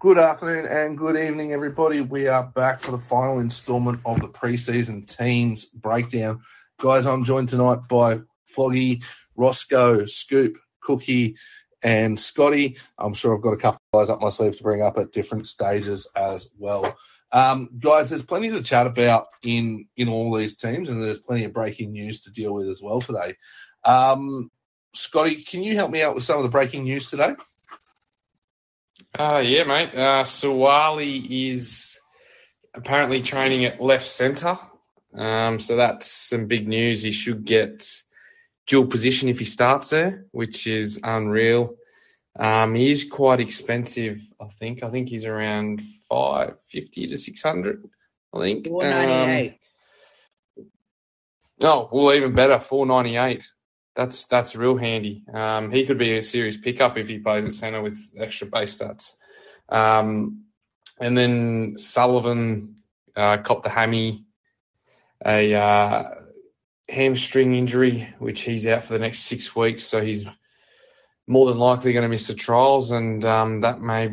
Good afternoon and good evening, everybody. We are back for the final instalment of the preseason teams breakdown. Guys, I'm joined tonight by Foggy, Roscoe, Scoop, Cookie, and Scotty. I'm sure I've got a couple of guys up my sleeve to bring up at different stages as well. Um, guys, there's plenty to chat about in in all these teams, and there's plenty of breaking news to deal with as well today. Um, Scotty, can you help me out with some of the breaking news today? Uh, yeah, mate. Uh, Suaalii is apparently training at left centre. Um, so that's some big news. He should get dual position if he starts there, which is unreal. Um, he is quite expensive, I think. I think he's around 550 to 600, I think. 498. Um, oh, well, even better, 498 that's that's real handy. Um, he could be a serious pickup if he plays at centre with extra base stats. Um, and then Sullivan uh, copped the hammy, a uh, hamstring injury, which he's out for the next six weeks. So he's more than likely going to miss the trials, and um, that may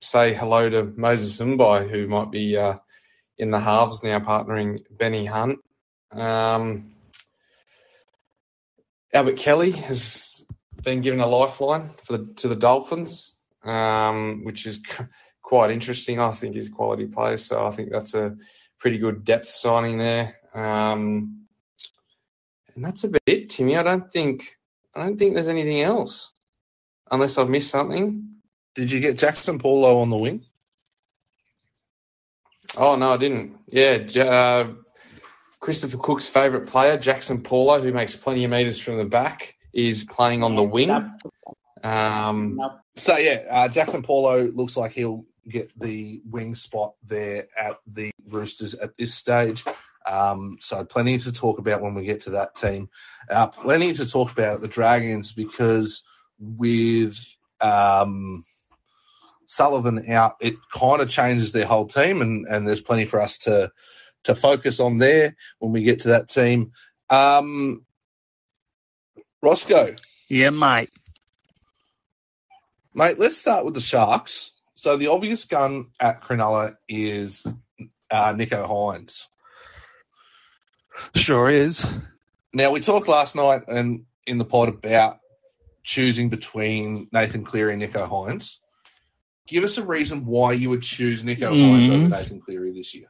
say hello to Moses Mbye, who might be uh, in the halves now, partnering Benny Hunt. Um, Albert Kelly has been given a lifeline for the, to the Dolphins, um, which is quite interesting. I think he's a quality player, so I think that's a pretty good depth signing there. Um, and that's about it, Timmy. I don't think I don't think there's anything else, unless I've missed something. Did you get Jaxson Paulo on the wing? Oh no, I didn't. Yeah, uh, Christopher Cook's favourite player, Jaxson Paulo, who makes plenty of meters from the back, is playing on the wing. Um, so yeah, uh, Jaxson Paulo looks like he'll get the wing spot there at the Roosters at this stage. Um, so plenty to talk about when we get to that team. Uh, plenty to talk about the Dragons because with um, Sullivan out, it kind of changes their whole team, and, and there's plenty for us to to focus on there when we get to that team. Um, Roscoe. Yeah, mate. Mate, let's start with the Sharks. So the obvious gun at Cronulla is uh, Nicho Hynes. Sure is. Now we talked last night and in the pod about choosing between Nathan Cleary and Nicho Hynes. Give us a reason why you would choose Nico mm. Hynes over Nathan Cleary this year.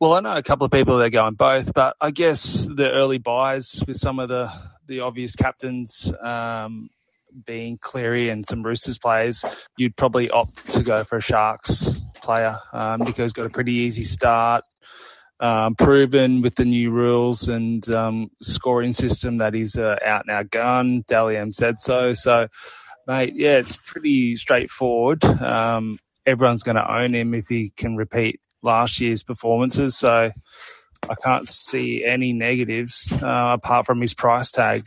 Well, I know a couple of people that are going both, but I guess the early buys with some of the the obvious captains um, being Cleary and some Roosters players, you'd probably opt to go for a Sharks player um, because he's got a pretty easy start, um, proven with the new rules and um, scoring system that he's uh, out and out gun. Dally M said so. So, mate, yeah, it's pretty straightforward. Um, everyone's going to own him if he can repeat last year's performances. So I can't see any negatives uh, apart from his price tag.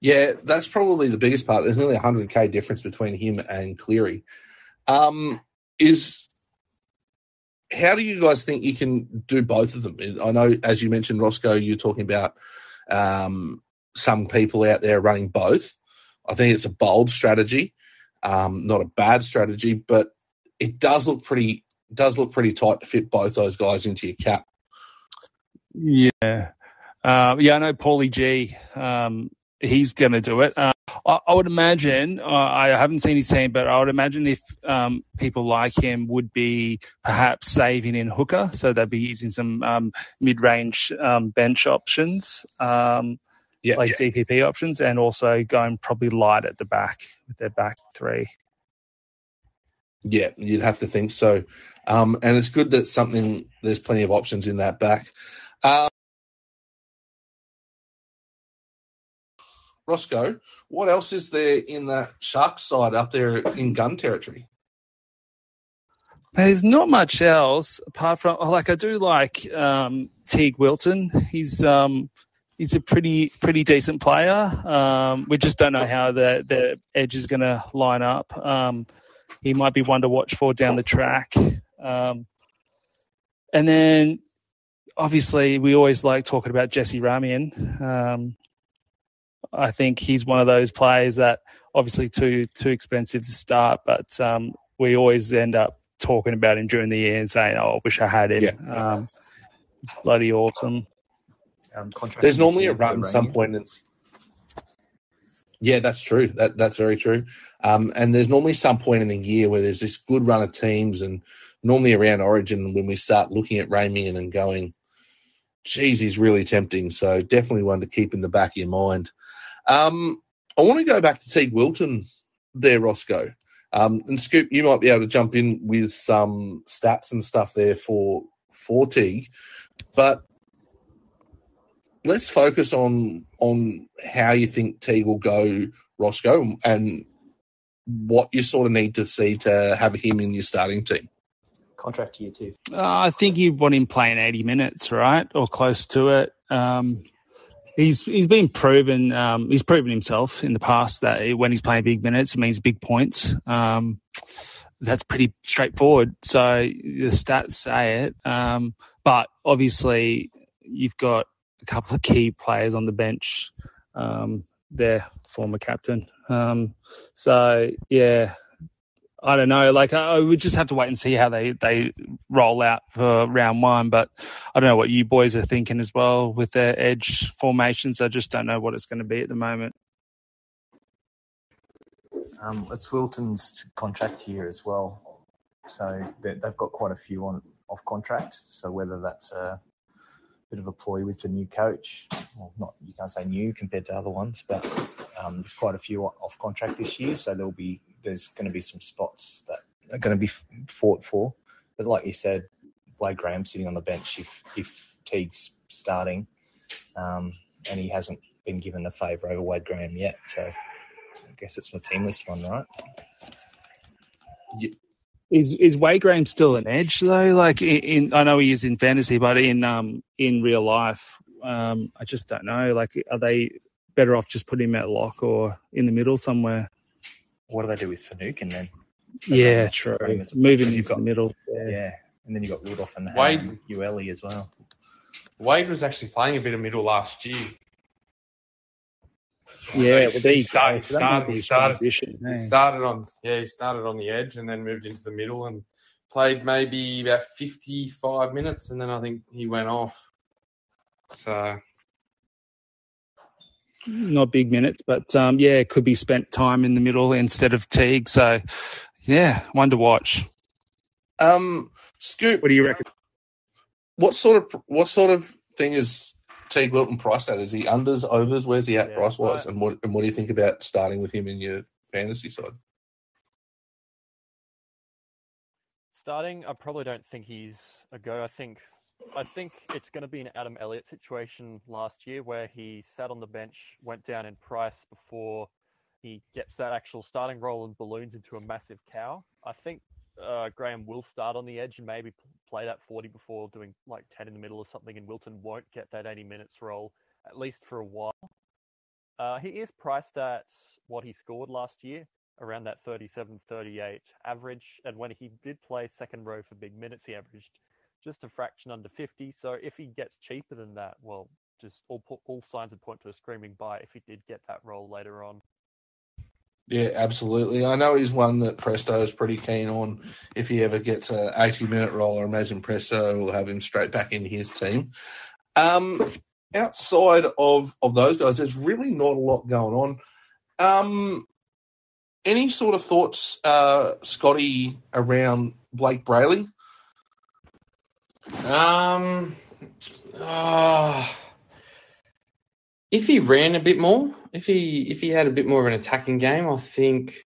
Yeah, that's probably the biggest part. There's nearly hundred k difference between him and Cleary. Um, is how do you guys think you can do both of them? I know, as you mentioned, Roscoe, you're talking about um, some people out there running both. I think it's a bold strategy, um, not a bad strategy, but it does look pretty does look pretty tight to fit both those guys into your cap. Yeah, uh, yeah, I know Paulie G. Um, he's going to do it. Uh, I, I, would imagine. Uh, I haven't seen his team, but I would imagine if um, people like him would be perhaps saving in hooker, so they'd be using some um, mid-range um, bench options. Um, yeah, like yeah. DPP options, and also going probably light at the back with their back three. Yeah, you'd have to think so. Um, and it's good that something there's plenty of options in that back. Um, Roscoe, what else is there in that shark side up there in gun territory? There's not much else apart from like I do like um, Teig Wilton. He's um, he's a pretty pretty decent player. Um, we just don't know how the the edge is going to line up. Um, he might be one to watch for down the track. Um, and then obviously we always like talking about Jesse Ramien. Um, I think he's one of those players that obviously too too expensive to start, but um, we always end up talking about him during the year and saying, "Oh, I wish I had him." Yeah. Um, it's bloody awesome. Um, There's normally a year run at some point. In, yeah, that's true. That that's very true. Um, and there's normally some point in the year where there's this good run of teams, and normally around Origin when we start looking at Ramien and going, "Geez, he's really tempting." So definitely one to keep in the back of your mind. Um, I want to go back to Teig Wilton there, Roscoe. Um, and Scoop, you might be able to jump in with some stats and stuff there for for Teig, but let's focus on on how you think Teig will go, Roscoe, and what you sort of need to see to have him in your starting team. contract year two. Uh, I think you want him playing 80 minutes, right, or close to it. Um, he's he's been proven. Um, he's proven himself in the past that when he's playing big minutes, it means big points. Um, that's pretty straightforward. So the stats say it, um, but obviously you've got a couple of key players on the bench. Um, their former captain. Um, so yeah, I don't know. Like I, I would just have to wait and see how they they roll out for round one. But I don't know what you boys are thinking as well with their edge formations. I just don't know what it's going to be at the moment. Um, it's Wilton's contract year as well, so they- they've got quite a few on off contract. So whether that's a bit of a ploy with the new coach, well, not you can't say new compared to other ones, but um, there's quite a few off contract this year. So there'll be there's going to be some spots that are going to be fought for. But like you said, Wade Graham sitting on the bench if if Teig's starting, um, and he hasn't been given the favour over Wade Graham yet. So I guess it's my team list one, right? Is is Wade Graham still an edge though? Like in, in I know he is in fantasy, but in um in real life, um I just don't know. Like are they better off just putting him at lock or in the middle somewhere? What do they do with Finucane then? Yeah, Um, true. Graham is- Moving because into you've the middle. Yeah. Yeah. and then you got Rudolf and Wade- Ueli as well. Wade was actually playing a bit of middle last year. Yeah, So well, there he you started- So started- might be his started- transition, He hey. started on yeah, he started on the edge and then moved into the middle and played maybe about fifty five minutes and then I think he went off. So Not big minutes, but um, yeah, it could be spent time in the middle instead of Teig. So yeah, one to watch. Um, Scoop, What do you reckon? what sort of what sort of thing is Teig Wilton priced at? Is he unders, overs? Where's he at Yeah, price wise? I- And what and what do you think about starting with him in your fantasy side? Starting, I probably don't think he's a go. I think I think it's going to be an Adam Elliott situation last year where he sat on the bench, went down in price before he gets that actual starting role and balloons into a massive cow. I think uh, Graham will start on the edge and maybe play that 40 before doing like 10 in the middle or something, and Wilton won't get that 80 minutes role at least for a while. Uh, he is priced at what he scored last year, around that 37 38 average. And when he did play second row for big minutes, he averaged just a fraction under 50. So if he gets cheaper than that, well, just all, all signs would point to a screaming buy if he did get that role later on. Yeah, absolutely. I know he's one that Presto is pretty keen on. If he ever gets a 80 minute role, I imagine Presto will have him straight back in his team. Um, outside of, of those guys, there's really not a lot going on. Um, any sort of thoughts, uh, Scotty, around Blake Brailey? Um, ah, if he ran a bit more, if he if he had a bit more of an attacking game, I think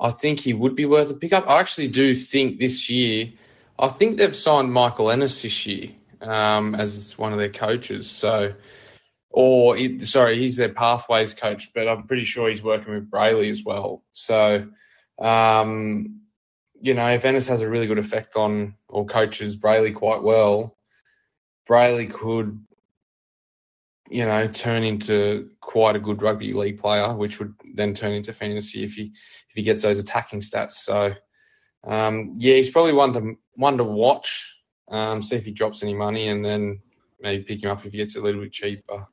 I think he would be worth a pickup. I actually do think this year, I think they've signed Michael Ennis this year um, as one of their coaches. So, or sorry, he's their pathways coach, but I'm pretty sure he's working with Brailey as well. So, um, you know, if Ennis has a really good effect on or coaches Brailey quite well, Brailey could, you know, turn into quite a good rugby league player, which would then turn into fantasy if he if he gets those attacking stats. So, um, yeah, he's probably one to one to watch. Um, see if he drops any money, and then maybe pick him up if he gets a little bit cheaper.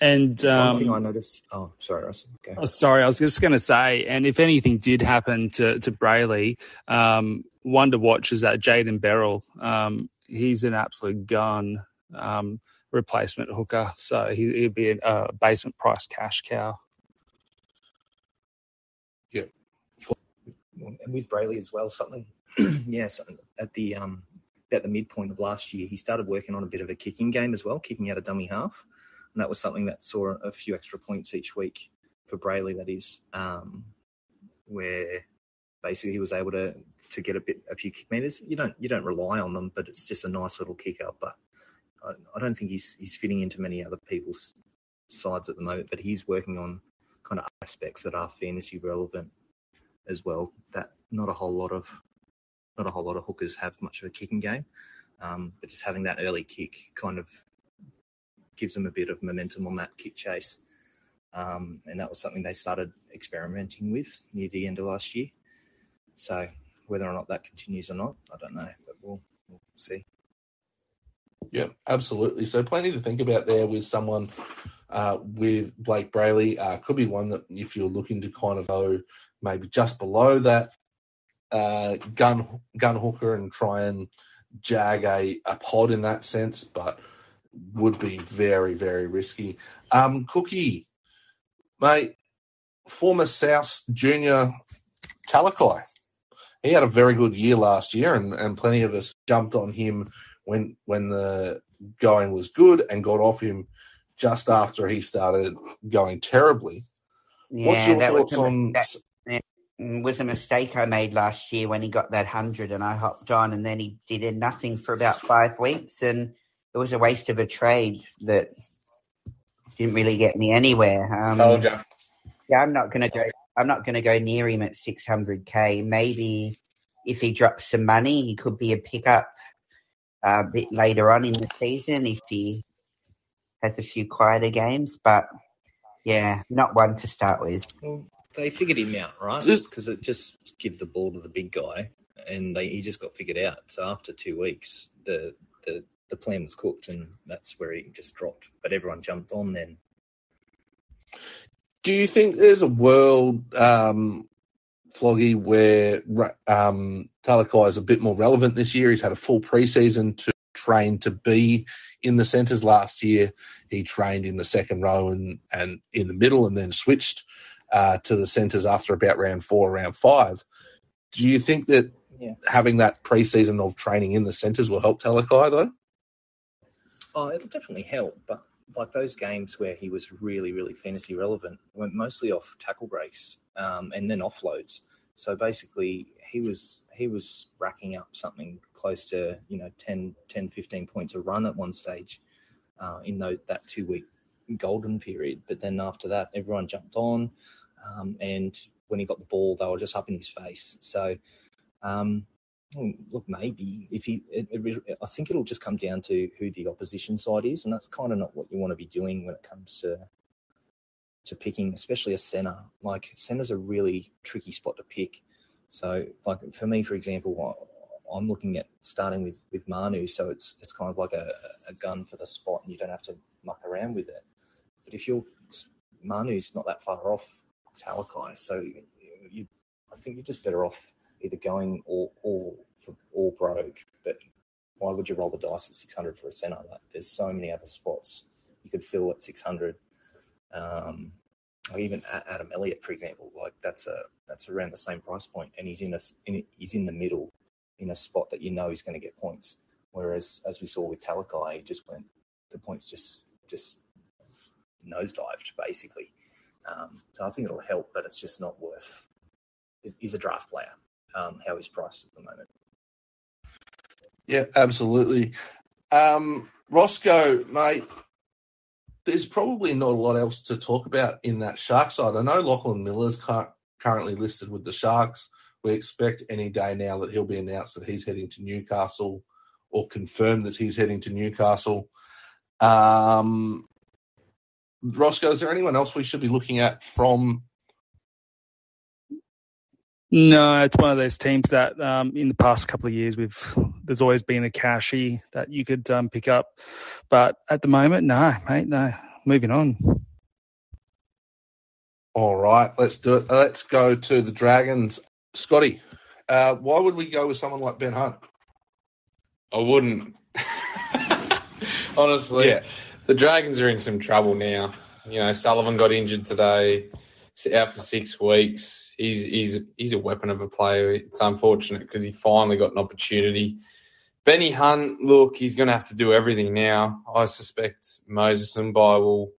And One thing I um, noticed. Oh, sorry, Russ. Okay. oh, sorry, I was just going to say, and if anything did happen to to Brailey, um, one to watch is that Jayden Berrell. Um, he's an absolute gun um, replacement hooker, so he, he'd be a uh, basement price cash cow. Yeah. And with Brailey as well, something. yes, at the um at the midpoint of last year, he started working on a bit of a kicking game as well, kicking out a dummy half, and that was something that saw a few extra points each week for Brailey. That is, um, where basically he was able to to get a bit a few kick meters. You don't you don't rely on them, but it's just a nice little kicker. But I, I don't think he's he's fitting into many other people's sides at the moment. But he's working on kind of aspects that are fantasy relevant as well. That not a whole lot of not a whole lot of hookers have much of a kicking game, um, but just having that early kick kind of gives them a bit of momentum on that kick chase. Um, and that was something they started experimenting with near the end of last year. So whether or not that continues or not, I don't know, but we'll, we'll see. Yeah, absolutely. So plenty to think about there with someone uh, with Blake Brailey. Uh, could be one that if you're looking to kind of go maybe just below that uh, gun gun hooker and try and jag a, a pod in that sense, but would be very very risky. Um, Cookie, mate, former South junior Talakai. He had a very good year last year, and, and plenty of us jumped on him when when the going was good and got off him just after he started going terribly. What's Yeah, your that was thoughts a, on? that was a mistake I made last year when he got that hundred and I hopped on and then he did nothing for about five weeks and it was a waste of a trade that didn't really get me anywhere. Um, Told ya. Yeah, I'm not gonna go. I'm not gonna go near him at 600k. Maybe if he drops some money, he could be a pickup a bit later on in the season if he has a few quieter games. But yeah, not one to start with. Well, they figured him out, right? Because it just give the ball to the big guy, and they, he just got figured out. So after two weeks, the the the plan was cooked, and that's where he just dropped. But everyone jumped on then. Do you think there's a world, um, Floggy, where um, Talakai is a bit more relevant this year? He's had a full preseason to train to be in the centres last year. He trained in the second row and, and in the middle and then switched uh, to the centres after about round four, round five. Do you think that Yeah. having that preseason of training in the centres will help Talakai, though? Oh, it'll definitely help, but like those games where he was really, really fantasy relevant went mostly off tackle breaks um, and then offloads. So basically, he was he was racking up something close to you know 10, 10 15 points a run at one stage uh, in that two week golden period. But then after that, everyone jumped on, um, and when he got the ball, they were just up in his face. So. Um, look, maybe if he, it, it, I think it'll just come down to who the opposition side is, and that's kind of not what you want to be doing when it comes to to picking, especially a center. Like center's a really tricky spot to pick. So, like for me, for example, I'm looking at starting with with Manu, so it's it's kind of like a, a gun for the spot, and you don't have to muck around with it. But if you're Manu's not that far off Talakai, so you, I think you're just better off either going or for all broke. But why would you roll the dice at 600 for a center? Like, there's so many other spots you could fill at 600. Um, or even Adam Elliott, for example, like that's a that's around the same price point, and he's in a in, he's in the middle in a spot that you know he's going to get points. Whereas as we saw with Talakai, he just went the points just just nosedived basically. Um, so I think it'll help, but it's just not worth. He's a draft player. Um, how he's priced at the moment. Yeah, absolutely. Um, Roscoe, mate, there's probably not a lot else to talk about in that Shark side. I know Lachlan Miller's cu- currently listed with the Sharks. We expect any day now that he'll be announced that he's heading to Newcastle or confirmed that he's heading to Newcastle. Um, Roscoe, is there anyone else we should be looking at from? No, it's one of those teams that um, in the past couple of years we've there's always been a cashy that you could um, pick up, but at the moment, no, mate, no. moving on. All right, let's do it. Let's go to the Dragons. Scotty, uh, why would we go with someone like Ben Hunt? I wouldn't. Honestly, Yeah. the Dragons are in some trouble now. You know, Sullivan got injured today, s- out for six weeks. He's he's he's a weapon of a player. It's unfortunate because he finally got an opportunity. Benny Hunt, look, he's going to have to do everything now. I suspect Moses Mbye will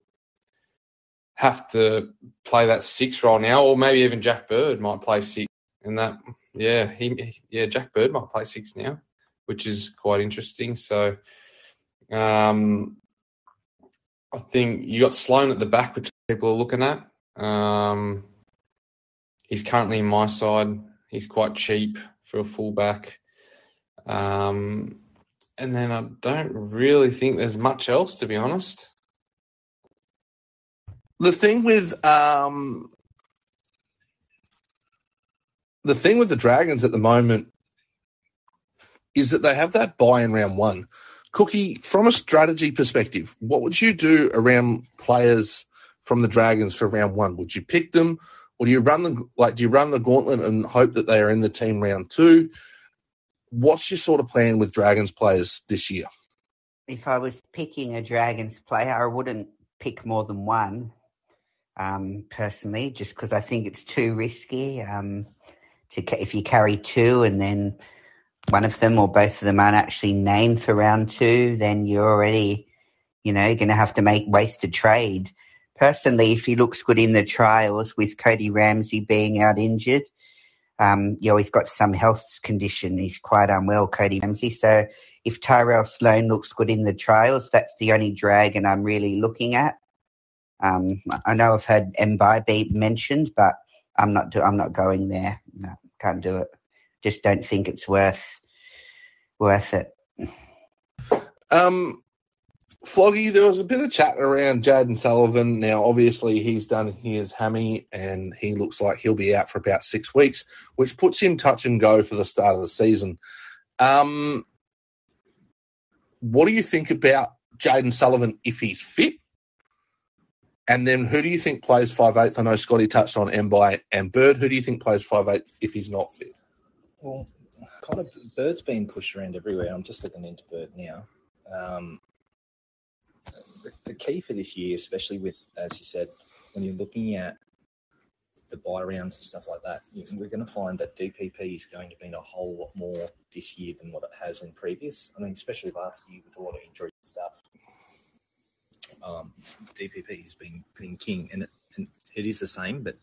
have to play that six role now, or maybe even Jack Bird might play six. And that, yeah, he, yeah, Jack Bird might play six now, which is quite interesting. So, um, I think you got Sloan at the back, which people are looking at. Um, he's currently in my side. He's quite cheap for a fullback. Um, and then I don't really think there's much else, to be honest. The thing with um, the thing with the Dragons at the moment is that they have that buy in round one. Cookie, from a strategy perspective, what would you do around players from the Dragons for round one? Would you pick them, or do you run the like? Do you run the gauntlet and hope that they are in the team round two? What's your sort of plan with Dragons players this year? If I was picking a Dragons player, I wouldn't pick more than one. Um, personally, just because I think it's too risky. Um, to if you carry two and then one of them or both of them aren't actually named for round two, then you're already, you know, going to have to make wasted trade. Personally, if he looks good in the trials with Cody Ramsey being out injured, um, you know, he's got some health condition. He's quite unwell, Cody Ramsey. So if Tyrell Sloan looks good in the trials, that's the only dragon I'm really looking at. Um, I know I've heard Mbye mentioned, but I'm not. Do, I'm not going there. No, can't do it. Just don't think it's worth worth it. Um, Floggy, there was a bit of chat around Jayden Sullivan. Now, obviously, he's done his hammy and he looks like he'll be out for about six weeks, which puts him touch and go for the start of the season. Um, what do you think about Jayden Sullivan if he's fit? And then who do you think plays five eighth? I know Scotty touched on Mbye and Bird. Who do you think plays five eighth if he's not fit? Well, kind of Bird's been pushed around everywhere. I'm just looking into Bird now. Um, the, key for this year, especially with, as you said, when you're looking at the buy rounds and stuff like that, we're going to find that DPP is going to be a whole lot more this year than what it has in previous. I mean, especially last year with a lot of injury stuff. Um, DPP has been been king, and it, and it is the same. But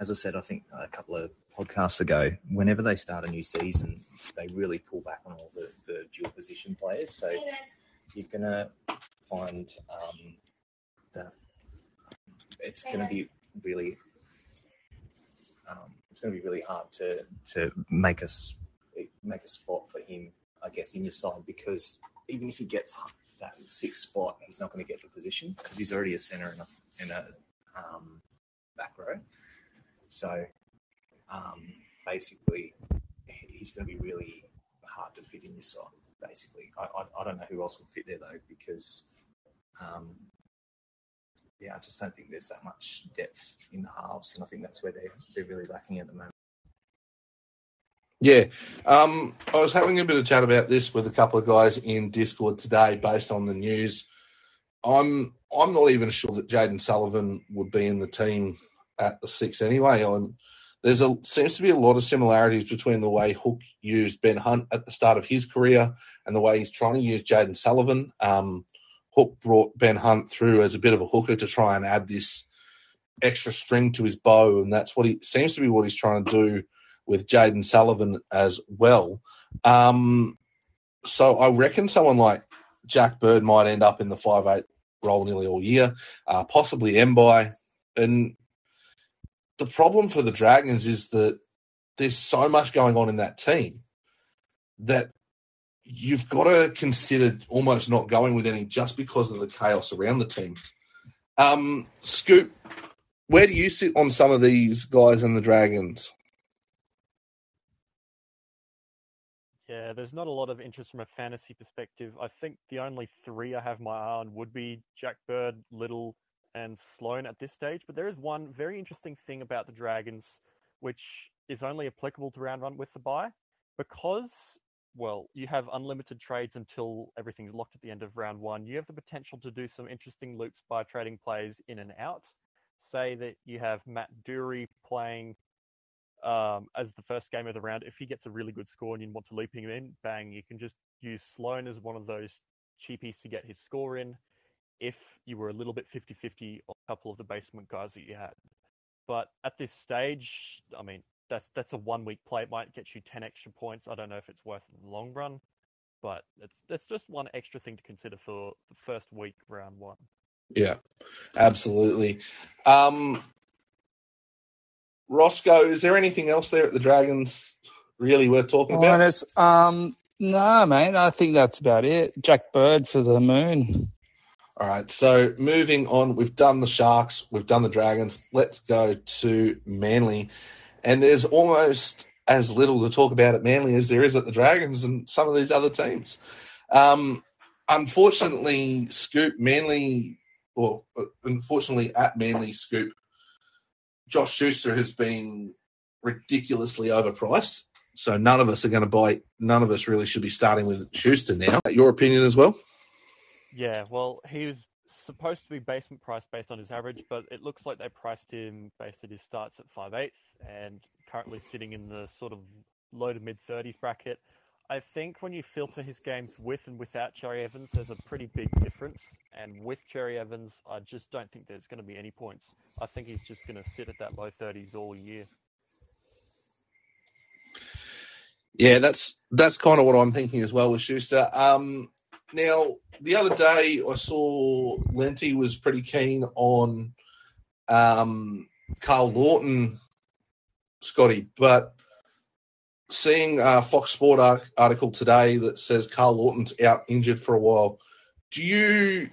as I said, I think a couple of podcasts ago, whenever they start a new season, they really pull back on all the, the dual position players. So you're gonna find um, that it's to be really um, it's to be really hard to to make us make a spot for him, I guess, in your side because even if he gets that sixth spot, he's not going to get the position because he's already a center in a in a um, back row. So um, basically, he's going to be really hard to fit in your side. Basically, I, I, I don't know who else would fit there though because um, yeah, I just don't think there's that much depth in the halves, and I think that's where they're they're really lacking at the moment. Yeah. Um, I was having a bit of chat about this with a couple of guys in Discord today based on the news. I'm I'm not even sure that Jayden Sullivan would be in the team at the six anyway. I'm, there's a seems to be a lot of similarities between the way Hook used Ben Hunt at the start of his career and the way he's trying to use Jayden Sullivan. Um, Hook brought Ben Hunt through as a bit of a hooker to try and add this extra string to his bow, and that's what he seems to be what he's trying to do with Jayden Sullivan as well. Um, so I reckon someone like Jack Bird might end up in the five eight role nearly all year, uh, possibly Mbye. And the problem for the Dragons is that there's so much going on in that team that you've got to consider almost not going with any just because of the chaos around the team. Um, Scoop, where do you sit on some of these guys in the Dragons? Yeah, there's not a lot of interest from a fantasy perspective. I think the only three I have my eye on would be Jack Bird, Little, and Sloan at this stage, but there is one very interesting thing about the Dragons, which is only applicable to round one with the buy, because well, you have unlimited trades until everything's locked at the end of round one. You have the potential to do some interesting loops by trading players in and out. Say that you have Matt Dury playing um, as the first game of the round. If he gets a really good score and you want to leap him in, bang, you can just use Sloan as one of those cheapies to get his score in if you were a little bit 50 50 on a couple of the basement guys that you had. But at this stage, I mean, that's that's a one week play. It might get you ten extra points. I don't know if it's worth it in the long run, but it's that's just one extra thing to consider for the first week round one. Yeah, absolutely. Um, Roscoe, is there anything else there at the Dragons really worth talking about? Minus, um, no, mate. I think that's about it. Jack Bird for the moon. All right, so moving on, we've done the Sharks, we've done the Dragons. Let's go to Manly. And there's almost as little to talk about at Manly as there is at the Dragons and some of these other teams. Um, unfortunately, Scoop Manly, or unfortunately at Manly Scoop, Josh Schuster has been ridiculously overpriced. So none of us are going to buy. None of us really should be starting with Schuster now. Your opinion as well? Yeah, well, he was supposed to be basement price based on his average, but it looks like they priced him based at his starts at five eighth and currently sitting in the sort of low to mid thirties bracket. I think when you filter his games with and without Cherry Evans, there's a pretty big difference. And with Cherry Evans, I just don't think there's going to be any points. I think he's just going to sit at that low 30s all year. Yeah, that's that's kind of what I'm thinking as well with Schuster. Um, now, the other day I saw Lenti was pretty keen on um, Karl Lawton, Scotty, but seeing a Fox Sport article today that says Karl Lawton's out injured for a while, do you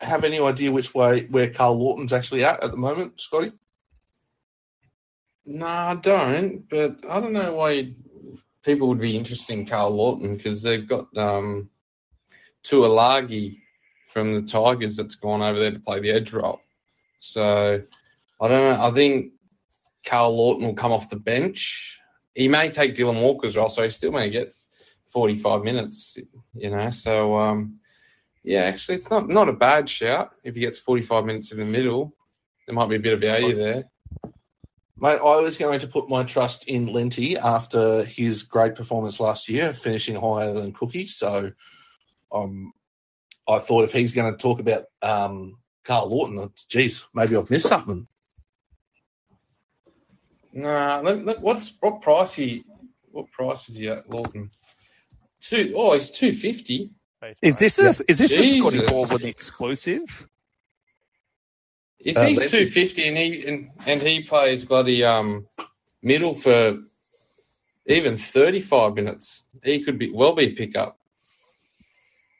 have any idea which way where Karl Lawton's actually at at the moment, Scotty? No, I don't. But I don't know why people would be interested in Karl Lawton because they've got um, Tuilagi from the Tigers that's gone over there to play the edge role. So I don't know. I think Karl Lawton will come off the bench. He may take Dylan Walker's role, so he still may get 45 minutes, you know. So, um, yeah, actually, it's not, not a bad shout if he gets 45 minutes in the middle. There might be a bit of value there. Mate, I was going to put my trust in Lenti after his great performance last year, finishing higher than Cookie. So um, I thought if he's going to talk about um, Karl Lawton, geez, maybe I've missed something. Nah, look, look, what's what price he? What price is he at Lawton? Two. Oh, he's two fifty. Is this a, Yeah. is this a Scotty Jesus. Baldwin exclusive? If Uh, he's two fifty and he and, and he plays bloody um middle for even thirty five minutes, he could be well be pickup.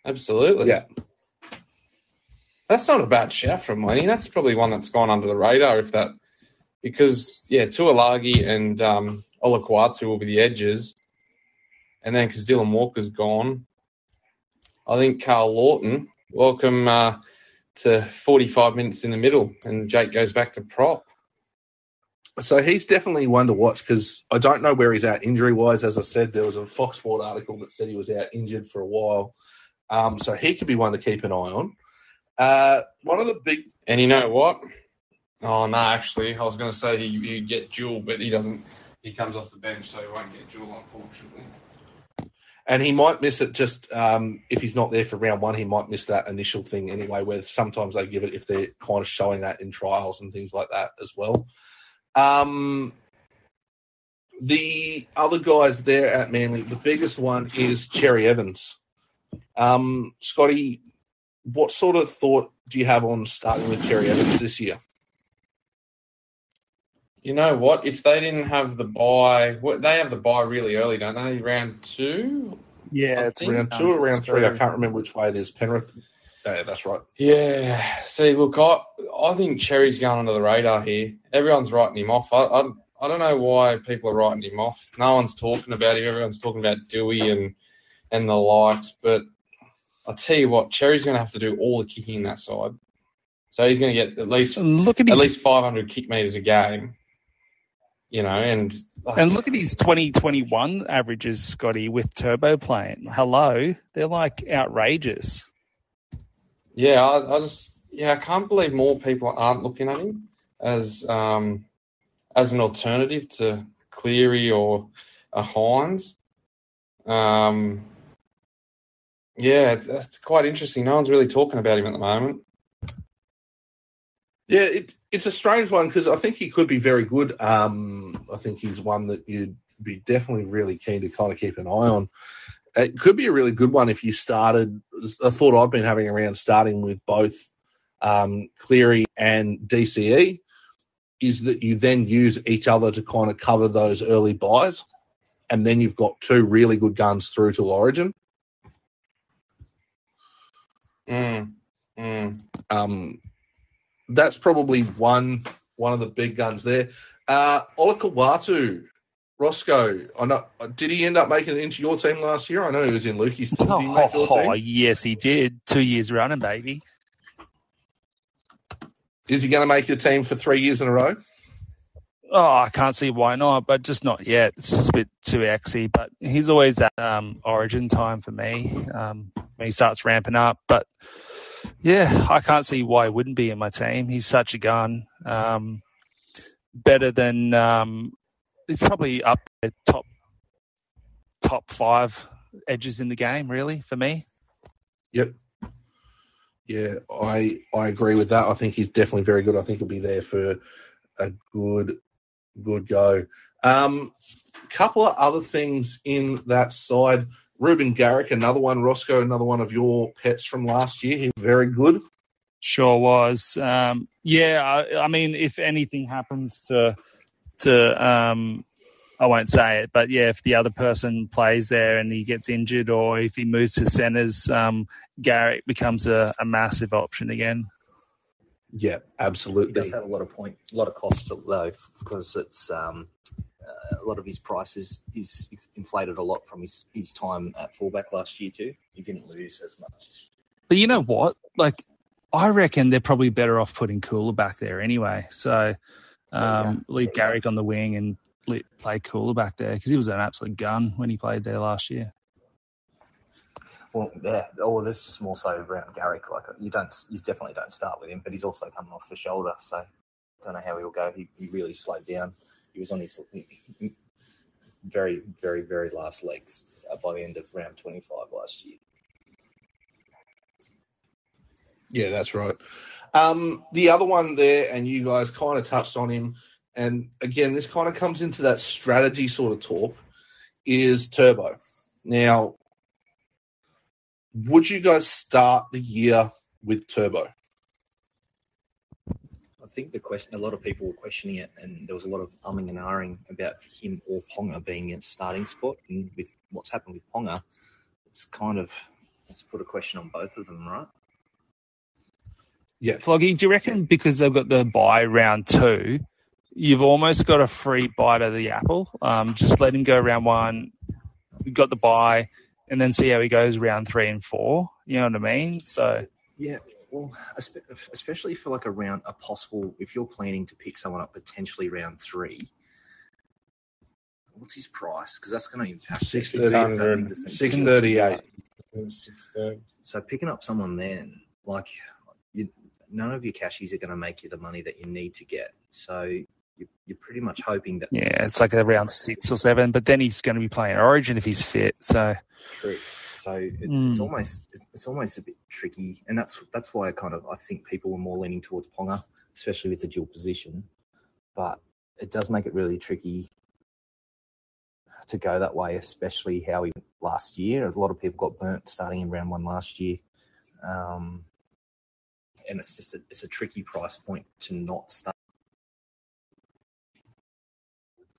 Absolutely. Yeah. That's not a bad shout from Lenny. That's probably one that's gone under the radar if that because yeah, Tuolagi and um Olakau'atu will be the edges. And then because Dylan Walker's gone, I think Karl Lawton, welcome uh, to 45 minutes in the middle, and Jake goes back to prop. So he's definitely one to watch because I don't know where he's at injury wise. As I said, there was a Fox Sport article that said he was out injured for a while. Um, so he could be one to keep an eye on. Uh, one of the big And you know what? Oh no, actually, I was going to say he you get Jewel, but he doesn't. He comes off the bench, so he won't get Jewel, unfortunately. and he might miss it just um, if he's not there for round one, he might miss that initial thing anyway, where sometimes they give it if they're kind of showing that in trials and things like that as well. Um, the other guys there at Manly, the biggest one is Cherry Evans. Um, Scotty, what sort of thought do you have on starting with Cherry Evans this year? You know what? If they didn't have the buy, what they have the buy really early, don't they? Round two. Yeah, I it's think- Round two or round three? I can't remember which way it is. Penrith. Yeah, that's right. Yeah. See, look, I I think Cherry's going under the radar here. Everyone's writing him off. I I, I don't know why people are writing him off. No one's talking about him. Everyone's talking about Dewey and and the likes. But I tell you what, Cherry's going to have to do all the kicking in that side. So he's going to get at least Look at at his least 500 kick meters a game. You know, and like, and look at his 2021 averages, Scotty, with Turbo playing. Hello, they're like outrageous. yeah, I, I just yeah, I can't believe more people aren't looking at him as um as an alternative to Cleary or a Hynes. Um, yeah, it's, it's quite interesting. No one's really talking about him at the moment. Yeah, it, it's a strange one because I think he could be very good. Um, I think he's one that you'd be definitely really keen to kind of keep an eye on. It could be a really good one if you started. A thought I've been having around starting with both um, Cleary and DCE is that you then use each other to kind of cover those early buys, and then you've got two really good guns through to Origin. Mm, mm. Um, that's probably one one of the big guns there. Uh, Olakau'atu, Roscoe. I know. Did he end up making it into your team last year? I know he was in Lukey's team. Did he make your Oh, team? yes, he did. Two years running, baby. Is he going to make your team for three years in a row? Oh, I can't see why not, but just not yet. It's just a bit too exy. But he's always that um, origin time for me um, when he starts ramping up. But yeah, I can't see why he wouldn't be in my team. He's such a gun. Um, better than um, he's probably up at top top five edges in the game, really for me. Yep. Yeah, I I agree with that. I think he's definitely very good. I think he'll be there for a good good go. Um, couple of other things in that side. Ruben Garrick, another one. Roscoe, another one of your pets from last year. He very good. Sure was. Um, yeah, I, I mean, if anything happens to to um, I won't say it, but yeah, if the other person plays there and he gets injured, or if he moves to centres, um, Garrick becomes a, a massive option again. Yeah, absolutely. He absolutely. does have a lot of point, a lot of cost though, because it's um, uh, a lot of his prices is inflated a lot from his, his time at fullback last year too. He didn't lose as much. But you know what? Like, I reckon they're probably better off putting Koula back there anyway. So um, leave Garrick on the wing and let, play Koula back there because he was an absolute gun when he played there last year. Well, yeah. Oh, this is more so around Garrick. Like you don't, you definitely don't start with him, but he's also coming off the shoulder, so I don't know how he'll go. He, he really slowed down. He was on his very, very, very last legs by the end of round twenty-five last year. Yeah, that's right. Um, the other one there, and you guys kind of touched on him, and again, this kind of comes into that strategy sort of talk, is Turbo. Now, would you guys start the year with Turbo? I think the question, a lot of people were questioning it, and there was a lot of umming and ahhing about him or Ponga being in starting spot. And with what's happened with Ponga, it's kind of let's put a question on both of them, right? Yeah, Floggy, do you reckon because they've got the buy round two, you've almost got a free bite of the apple? Um, just let him go round one, got the buy, and then see how he goes round three and four. You know what I mean? So Yeah, well, especially for like a round, a possible if you're planning to pick someone up potentially round three. What's his price? Because that's going to impact Six it's thirty. something to see. Six thirty-eight. So picking up someone then, like you, none of your cashies are going to make you the money that you need to get. So you, you're pretty much hoping that yeah, it's like around six or seven. But then he's going to be playing Origin if he's fit. So True. So it, it's Mm. almost it's almost a bit tricky, and that's that's why I kind of I think people were more leaning towards Ponga, especially with the dual position. But it does make it really tricky to go that way, especially how he last year. A lot of people got burnt starting in round one last year, um, and it's just a, it's a tricky price point to not start.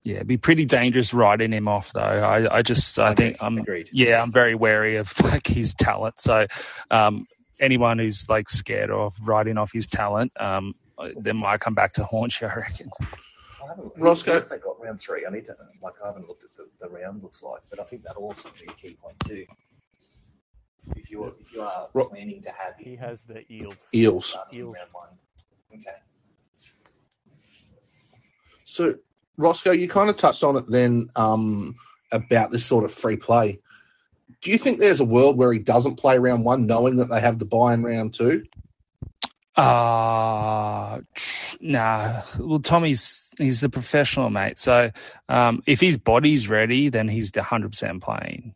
Yeah, it'd be pretty dangerous writing him off though. I, I just I think I'm agreed. yeah, I'm very wary of like his talent. So um, anyone who's like scared of writing off his talent, um, they might come back to haunt you. I reckon. I haven't, Roscoe? If they got round three, I need to like I haven't looked at the, the round looks like, but I think that'll also be a key point too. If you're if you are Ro- planning to have He has the eels. Eels. Eels. round one, Okay. So, Roscoe, you kind of touched on it then um, about this sort of free play. Do you think there's a world where he doesn't play round one, knowing that they have the buy in round two? Uh nah. Well, Tommy's he's a professional, mate. So um, if his body's ready, then he's hundred percent playing.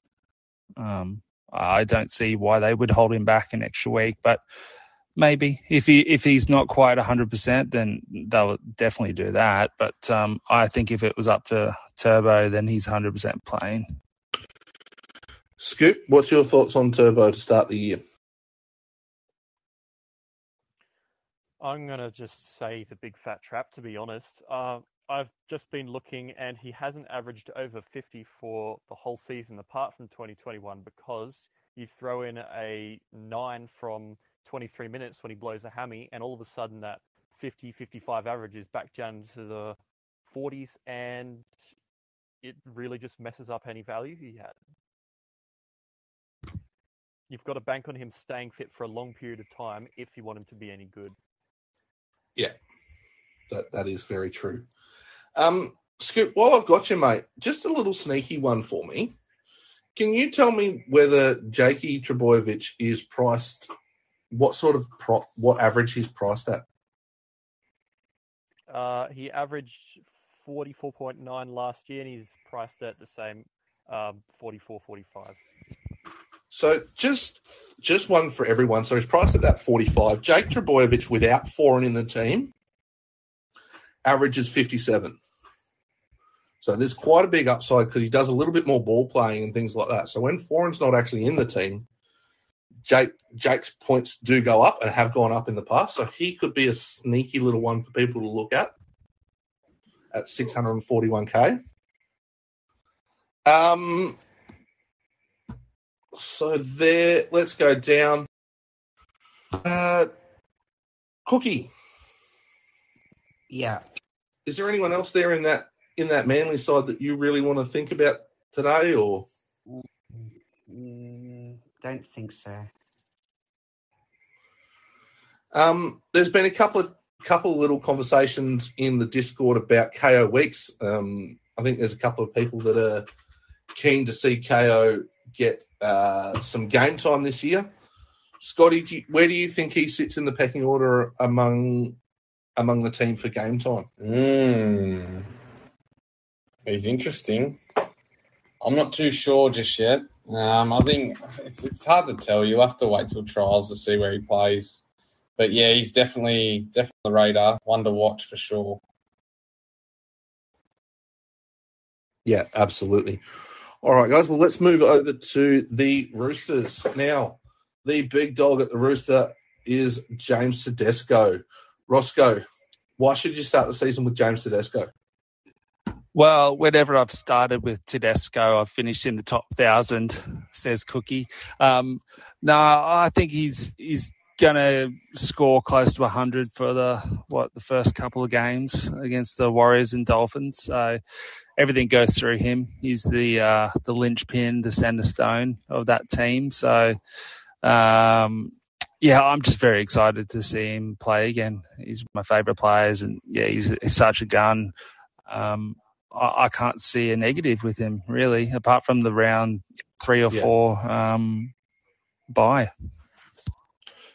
Um, I don't see why they would hold him back an extra week, but maybe if he if he's not quite hundred percent, then they'll definitely do that. But um, I think if it was up to Turbo, then he's hundred percent playing. Scoop, what's your thoughts on Turbo to start the year? I'm gonna just say the big fat trap. To be honest, uh, I've just been looking, and he hasn't averaged over 50 for the whole season, apart from 2021, because you throw in a nine from 23 minutes when he blows a hammy, and all of a sudden that 50, 55 average is back down to the 40s, and it really just messes up any value he had. You've got to bank on him staying fit for a long period of time if you want him to be any good. Yeah, that that is very true. Um, Scoop, while I've got you, mate, just a little sneaky one for me. Can you tell me whether Jakey Trbojevic is priced? What sort of pro, what average he's priced at? Uh, he averaged 44.9 last year, and he's priced at the same um, 44, 45. So just just one for everyone. So he's priced at that forty five. Jake Trbojevic without foreign in the team averages fifty seven. So there's quite a big upside because he does a little bit more ball playing and things like that. So when foreign's not actually in the team, Jake Jake's points do go up and have gone up in the past. So he could be a sneaky little one for people to look at at 641k. Um, so there, let's go down. Uh, Cookie, Yeah. is there anyone else there in that in that manly side that you really want to think about today, or Mm, don't think so. um, there's been a couple of couple of little conversations in the Discord about Kaeo Weekes. Um, I think there's a couple of people that are keen to see Kaeo get uh, some game time this year. Scotty, do you, where do you think he sits in the pecking order among among the team for game time? Mm. He's interesting. I'm not too sure just yet. Um, I think it's, it's hard to tell. You'll have to wait till trials to see where he plays. But yeah, he's definitely definitely the radar. One to watch for sure. Yeah, absolutely. All right, guys. Well, let's move over to the Roosters now. The big dog at the Rooster is James Tedesco. Roscoe, why should you start the season with James Tedesco? Well, whenever I've started with Tedesco, I've finished in the top thousand. Says Cookie. Um, no, I think he's he's going to score close to hundred for the what the first couple of games against the Warriors and Dolphins. So everything goes through him. He's the uh, the linchpin, the center stone of that team. So um, yeah, I'm just very excited to see him play again. He's my favourite players, and yeah, he's, he's such a gun. Um, I, I, can't see a negative with him really, apart from the round three or Yeah. four um, buy.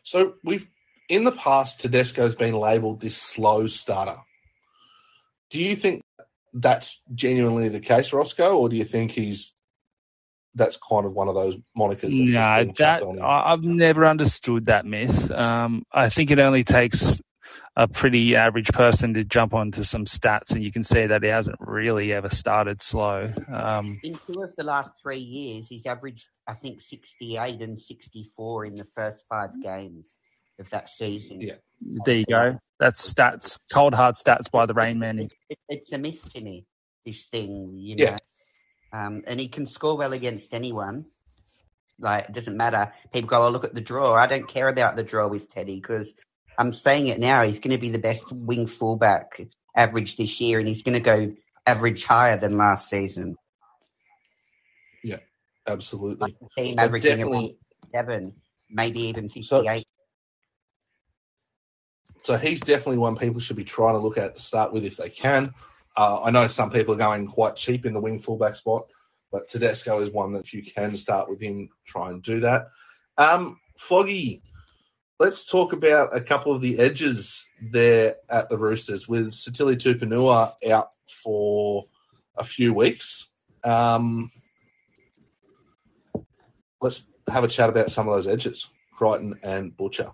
So we've in the past, Tedesco's been labelled this slow starter. Do you think that's genuinely the case, Roscoe, or do you think he's that's kind of one of those monikers? That's just No, that I've never understood that myth. Um, I think it only takes a pretty average person to jump onto some stats, and you can see that he hasn't really ever started slow. Um, In two of the last three years, he's averaged, I think, 68 and 64 in the first five games of that season. Yeah. there you go. That's stats, cold hard stats by the Rain Man. It's, it's a myth to me, this thing, you know. Yeah. Um, and he can score well against anyone. Like, it doesn't matter. People go, oh, look at the draw. I don't care about the draw with Teddy because I'm saying it now. He's going to be the best wing fullback average this year, and he's going to go average higher than last season. Yeah, absolutely. Team So averaging around seven, maybe even 58. So he's definitely one people should be trying to look at to start with if they can. Uh, I know some people are going quite cheap in the wing fullback spot, but Tedesco is one that if you can start with him, try and do that. Um, Floggy, let's talk about a couple of the edges there at the Roosters with Sitili Tupouniua out for a few weeks. Um, let's have a chat about some of those edges, Crichton and Butcher.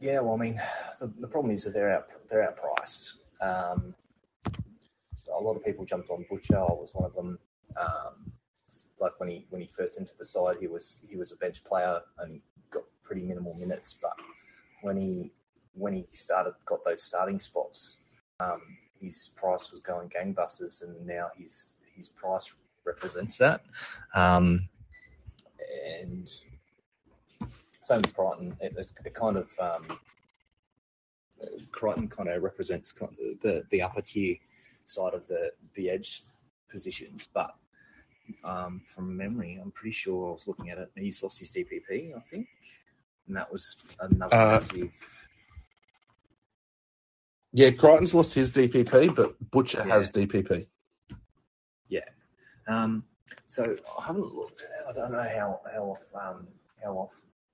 Yeah, well, I mean, the, the problem is that they're out they're outpriced. Um, a lot of people jumped on Butcher. I was one of them. Um, like when he when he first entered the side, he was he was a bench player and pretty minimal minutes. But when he when he started got those starting spots, um, his price was going gangbusters, and now his his price represents that. Um, and same as Crichton, it, it kind of um, Crichton kind of represents kind of the the upper tier side of the the edge positions, but um, from memory, I'm pretty sure I was looking at it. He's lost his DPP, I think, and that was another Uh, massive. Yeah, Crichton's lost his DPP, but Butcher has DPP. Yeah. Um, so I haven't looked. I don't know how how off um, how off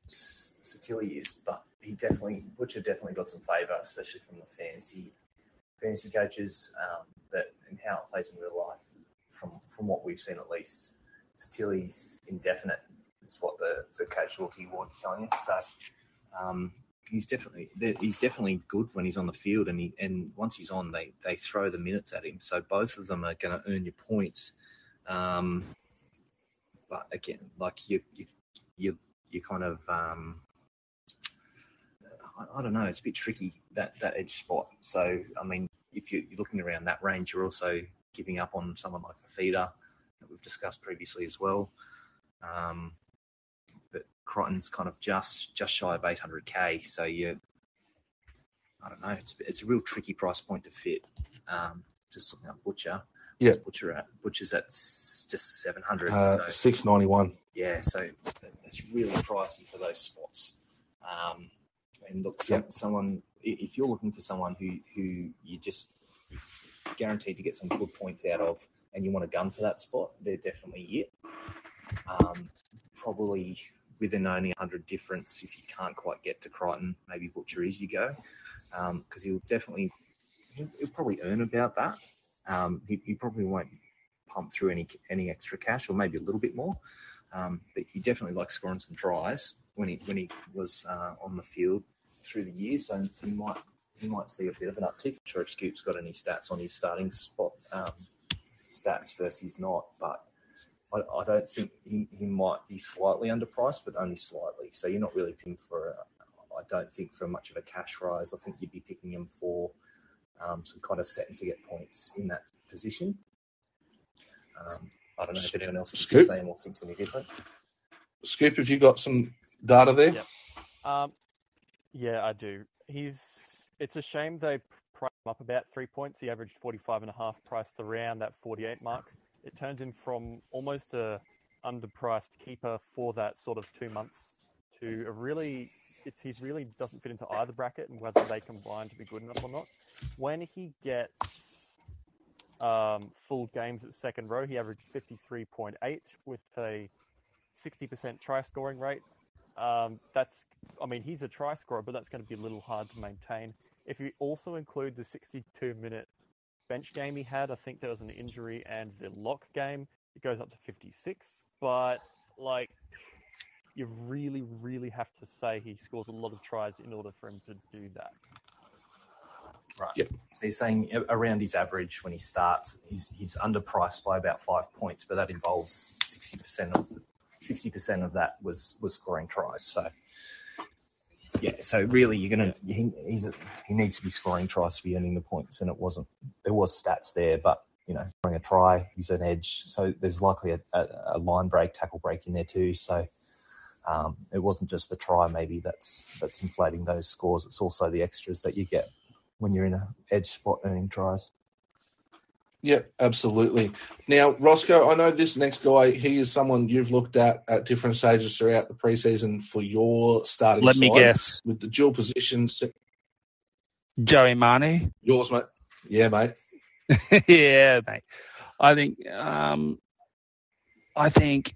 Sitili is, but he definitely Butcher definitely got some favour, especially from the fantasy fantasy coaches. Um, that and how it plays in real life, from from what we've seen at least, Sitili's indefinite is what the the rookie award's telling us. So. Um, He's definitely he's definitely good when he's on the field, and he and once he's on, they they throw the minutes at him. So both of them are going to earn your points. Um, but again, like you, you, you, you kind of, um, I, I don't know. It's a bit tricky that that edge spot. So I mean, if you, you're looking around that range, you're also giving up on someone like the feeder that we've discussed previously as well. Um, but Crichton's kind of just just shy of 800k, so you, I don't know. It's it's a real tricky price point to fit. Um, just looking at Butcher, Yeah. Butcher at Butcher's at just 700. Uh, so Six ninety one. yeah, so it's really pricey for those spots. Um, and look, some, someone if you're looking for someone who who you just guaranteed to get some good points out of, and you want a gun for that spot, they're definitely it. Um, probably within only 100 difference if you can't quite get to Crichton, maybe Butcher is you go, because he'll definitely he'll, he'll probably earn about that. Um, he, he probably won't pump through any any extra cash, or maybe a little bit more. Um, but he definitely likes scoring some tries when he when he was uh, on the field through the years. So he might he might see a bit of an uptick. I'm sure if Scoop's got any stats on his starting spot um, stats versus not, but I, I don't think he, he might be slightly underpriced, but only slightly. So you're not really picking for a, I don't think for much of a cash rise. I think you'd be picking him for um, some kind of set and forget points in that position. Um, I don't know if anyone else thinks Scoop? the same or thinks any different. Scoop, have you got some data there? Yep. Um, yeah, I do. He's. It's a shame they priced him up about three points. He averaged 45 and a half, priced around that 48 mark. It turns him from almost a underpriced keeper for that sort of two months to a really. It's he's really doesn't fit into either bracket, and whether they combine to be good enough or not. When he gets um, full games at second row, he averaged 53.8 with a 60% try scoring rate. Um, that's, I mean, he's a try scorer, but that's going to be a little hard to maintain. If you also include the 62 minute bench game he had, I think there was an injury and the lock game, it goes up to 56. But, like, you really, really have to say he scores a lot of tries in order for him to do that. Right. Yep. So you're saying around his average when he starts, he's he's underpriced by about five points, but that involves sixty percent of sixty percent of that was was scoring tries. So yeah, so really you're gonna he, he's he needs to be scoring tries to be earning the points, and it wasn't. There was stats there, but you know, scoring a try, he's an edge, so there's likely a, a, a line break, tackle break in there too. So. Um, it wasn't just the try, maybe that's that's inflating those scores. It's also the extras that you get when you're in a edge spot earning tries. Yeah, absolutely. Now, Roscoe, I know this next guy, he is someone you've looked at at different stages throughout the preseason for your starting Let me guess. with the dual positions. Joey Manu. Yours, mate. Yeah, mate. yeah, mate. I think um, I think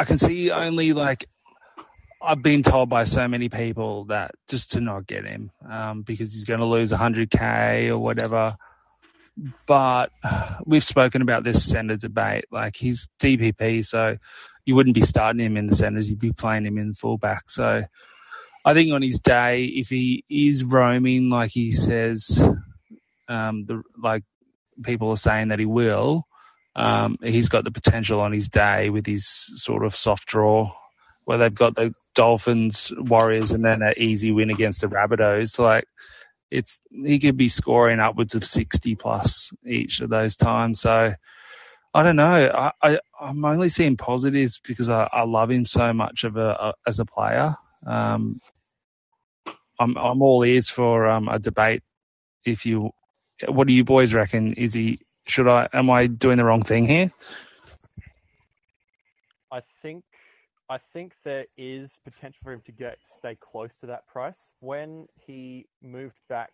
I can see only like I've been told by so many people that just to not get him um, because he's going to lose 100k or whatever. But we've spoken about this center debate. Like he's DPP, so you wouldn't be starting him in the centers. You'd be playing him in fullback. So I think on his day, if he is roaming like he says, um, the like people are saying that he will, um, he's got the potential on his day with his sort of soft draw, where they've got the Dolphins, Warriors, and then an easy win against the Rabbitohs. Like it's he could be scoring upwards of sixty plus each of those times. So I don't know. I, I am only seeing positives because I, I love him so much of a, a as a player. Um, I'm I'm all ears for um, a debate. If you, what do you boys reckon? Is he? Should I? Am I doing the wrong thing here? I think I think there is potential for him to get stay close to that price. When he moved back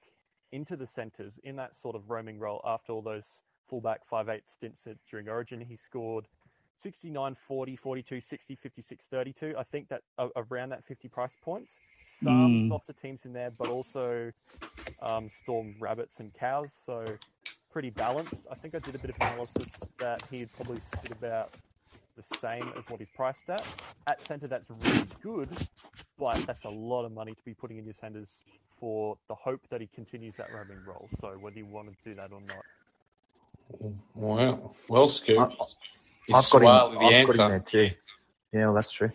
into the centres in that sort of roaming role after all those fullback 5'8 stints during Origin, he scored 69, 40, 42, 60, 56, 32. I think that uh, around that 50 price points. Some Mm. softer teams in there, but also um, Storm Rabbits and Cows. So pretty balanced. I think I did a bit of analysis that he'd probably sit about the same as what he's priced at. At centre, that's really good, but that's a lot of money to be putting in your centres for the hope that he continues that roaming role. So whether you want to do that or not. Wow. Well scooped. I've got him. I've got him there too. Yeah, well, that's true.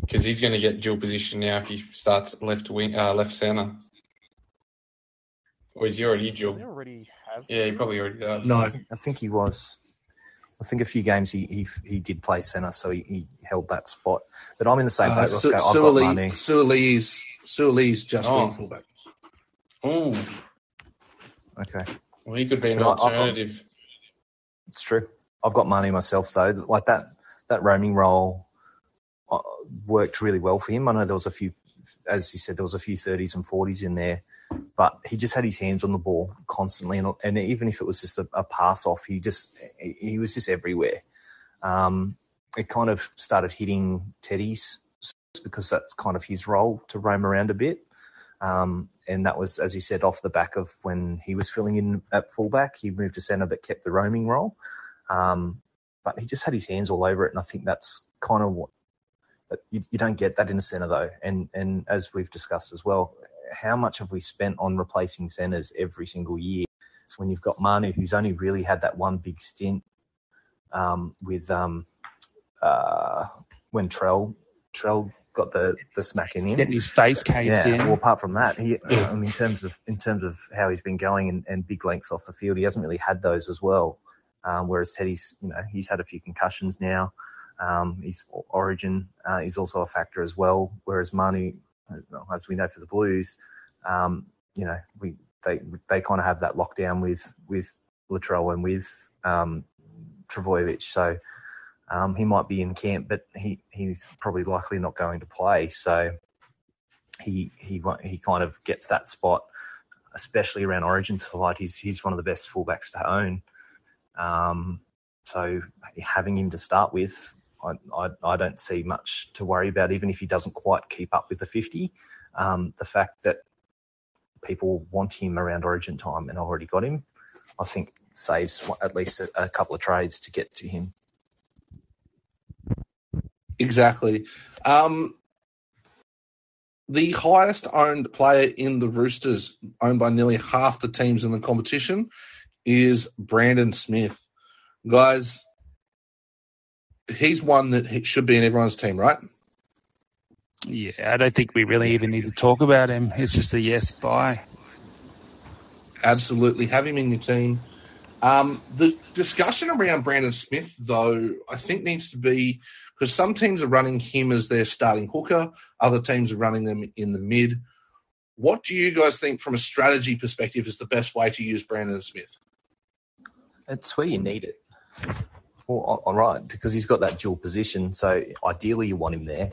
because he's going to get dual position now if he starts left wing, uh, left center. Or is he already Does he dual? already have? Yeah, he probably already does. No. I think he was. I think a few games he he, he did play centre, so he, he held that spot. But I'm in the same Uh, boat, Su- Roscoe. I've got Manu. Suaalii's Suaalii's just Oh. wing fullback. Ooh, Okay, well, he could be an But I- I've got- alternative. it's true. I've got money myself though. Like that that roaming role uh, worked really well for him. I know there was a few, as you said, there was a few thirties and forties in there, but he just had his hands on the ball constantly, and, and even if it was just a, a pass off, he just he, he was just everywhere. Um, it kind of started hitting Teddy's because that's kind of his role to roam around a bit. Um, and that was, as you said, off the back of when he was filling in at fullback. He moved to centre but kept the roaming role. Um, but he just had his hands all over it, and I think that's kind of what. You, you don't get that in a centre though, and and as we've discussed as well, how much have we spent on replacing centres every single year? It's when you've got Manu, who's only really had that one big stint um, with um, uh, when Trell Trell got the the smack in him. Getting his face caved Yeah. in. Well, apart from that, he, mean, in terms of in terms of how he's been going and, and big lengths off the field, he hasn't really had those as well. Um, whereas Teddy's, you know, he's had a few concussions now. Um, his origin uh, is also a factor as well. Whereas Manu, as we know for the Blues, um, you know, we they they kind of have that lockdown with with Latrell and with um, Trbojevic. So um, he might be in camp, but he he's probably likely not going to play. So he he he kind of gets that spot, especially around Origin side. He's he's one of the best fullbacks to own. Um, so having him to start with, I, I don't see much to worry about. Even if he doesn't quite keep up with the fifty, um, the fact that people want him around Origin time and I've already got him, I think saves at least a, a couple of trades to get to him. Exactly. Um, the highest owned player in the Roosters, owned by nearly half the teams in the competition, is Brandon Smith. Guys, he's one that should be in everyone's team, right? Yeah, I don't think we really even need to talk about him. It's just a yes buy. Absolutely. Have him in your team. Um, the discussion around Brandon Smith, though, I think needs to be because some teams are running him as their starting hooker, other teams are running them in the mid. What do you guys think, from a strategy perspective, is the best way to use Brandon Smith? It's where you need it. Well, all- right, because he's got that dual position. So ideally, you want him there.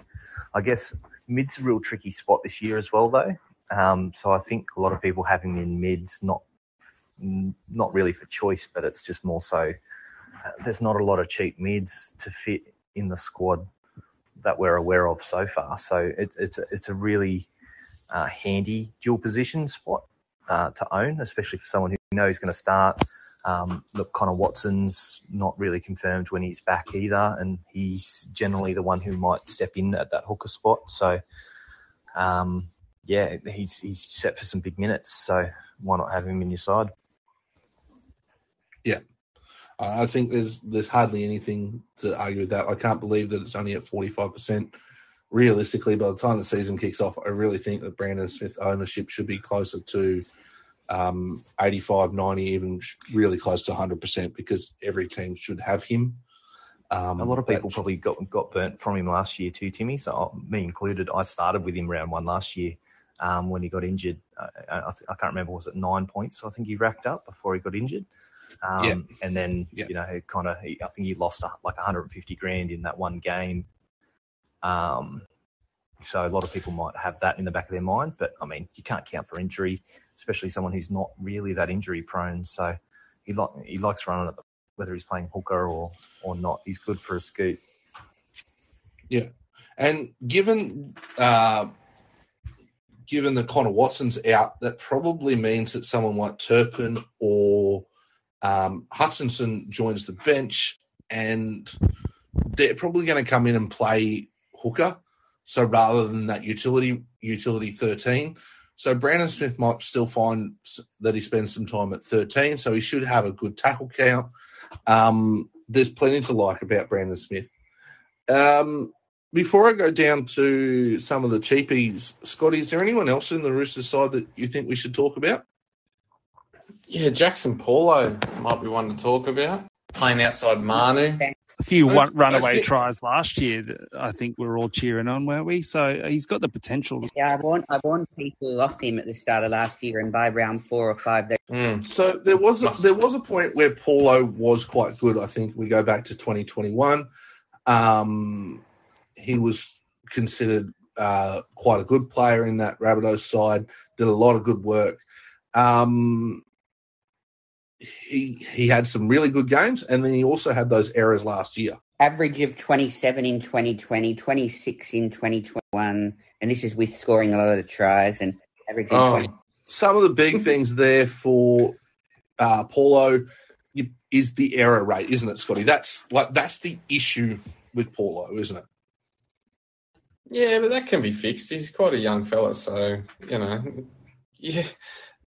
I guess mid's a real tricky spot this year as well, though. Um, so I think a lot of people have him in mids, not not really for choice, but it's just more so. Uh, there's not a lot of cheap mids to fit in the squad that we're aware of so far. So it, it's a, it's a really uh, handy dual position spot uh, to own, especially for someone who knows going to start. Um, look, Connor Watson's not really confirmed when he's back either, and he's generally the one who might step in at that hooker spot. So, um, yeah, he's he's set for some big minutes. So why not have him in your side? Yeah, I think there's there's hardly anything to argue with that. I can't believe that it's only at 45 percent. Realistically, by the time the season kicks off, I really think that Brandon Smith ownership should be closer to um, 85, 90, even really close to 100% because every team should have him. Um, a lot of people probably got got burnt from him last year too, Timmy. So me included. I started with him round one last year um, when he got injured. I, I, I, can't remember was it nine points I think he racked up before he got injured. Um, yeah. And then yeah. you know he kind of I think he lost like 150 grand in that one game. Um, so a lot of people might have that in the back of their mind, but I mean you can't count for injury especially someone who's not really that injury prone. So he like he likes running at the, whether he's playing hooker or or not. He's good for a scoot. Yeah, and given uh, given that Connor Watson's out, that probably means that someone like Turpin or um, Hutchison joins the bench, and they're probably going to come in and play hooker. So rather than that utility utility thirteen, so Brandon Smith might still find that he spends some time at 13, so he should have a good tackle count. Um, there's plenty to like about Brandon Smith. Um, before I go down to some of the cheapies, Scotty, is there anyone else in the Roosters side that you think we should talk about? Yeah, Jaxson Paulo might be one to talk about. Playing outside Manu a few one, runaway think, tries last year that I think we are all cheering on, weren't we? So he's got the potential. Yeah, I want I want people off him at the start of last year, and by round four or five, they. Mm. So there was a, there was a point where Paulo was quite good. I think we go back to 2021. Um, he was considered uh, quite a good player in that Rabbitohs side. Did a lot of good work. Um, he he had some really good games, and then he also had those errors last year. Average of 27 in 2020, 26 in 2021, and this is with scoring a lot of tries and averaging oh, 20. Some of the big things there for uh, Paulo is the error rate, isn't it, Scotty? That's like that's the issue with Paulo, isn't it? Yeah, but that can be fixed. He's quite a young fella, so you know, yeah,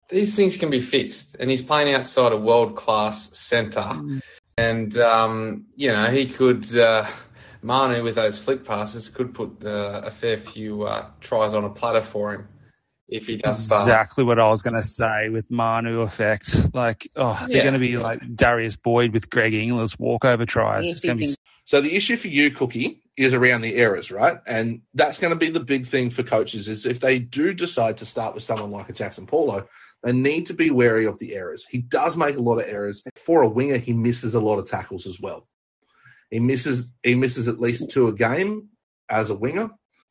these things can be fixed. And he's playing outside a world class centre. Mm. And, um, you know, he could, uh, Manu with those flick passes could put uh, a fair few uh, tries on a platter for him if he does. Exactly what I was going to say with Manu effect. Like, oh, they're yeah. going to be like Darius Boyd with Greg Inglis walkover tries. It's going to be. So the issue for you, Cookie, is around the errors, right? And that's going to be the big thing for coaches is if they do decide to start with someone like a Jaxson Paulo, they need to be wary of the errors. He does make a lot of errors. For a winger, he misses a lot of tackles as well. He misses he misses at least two a game as a winger.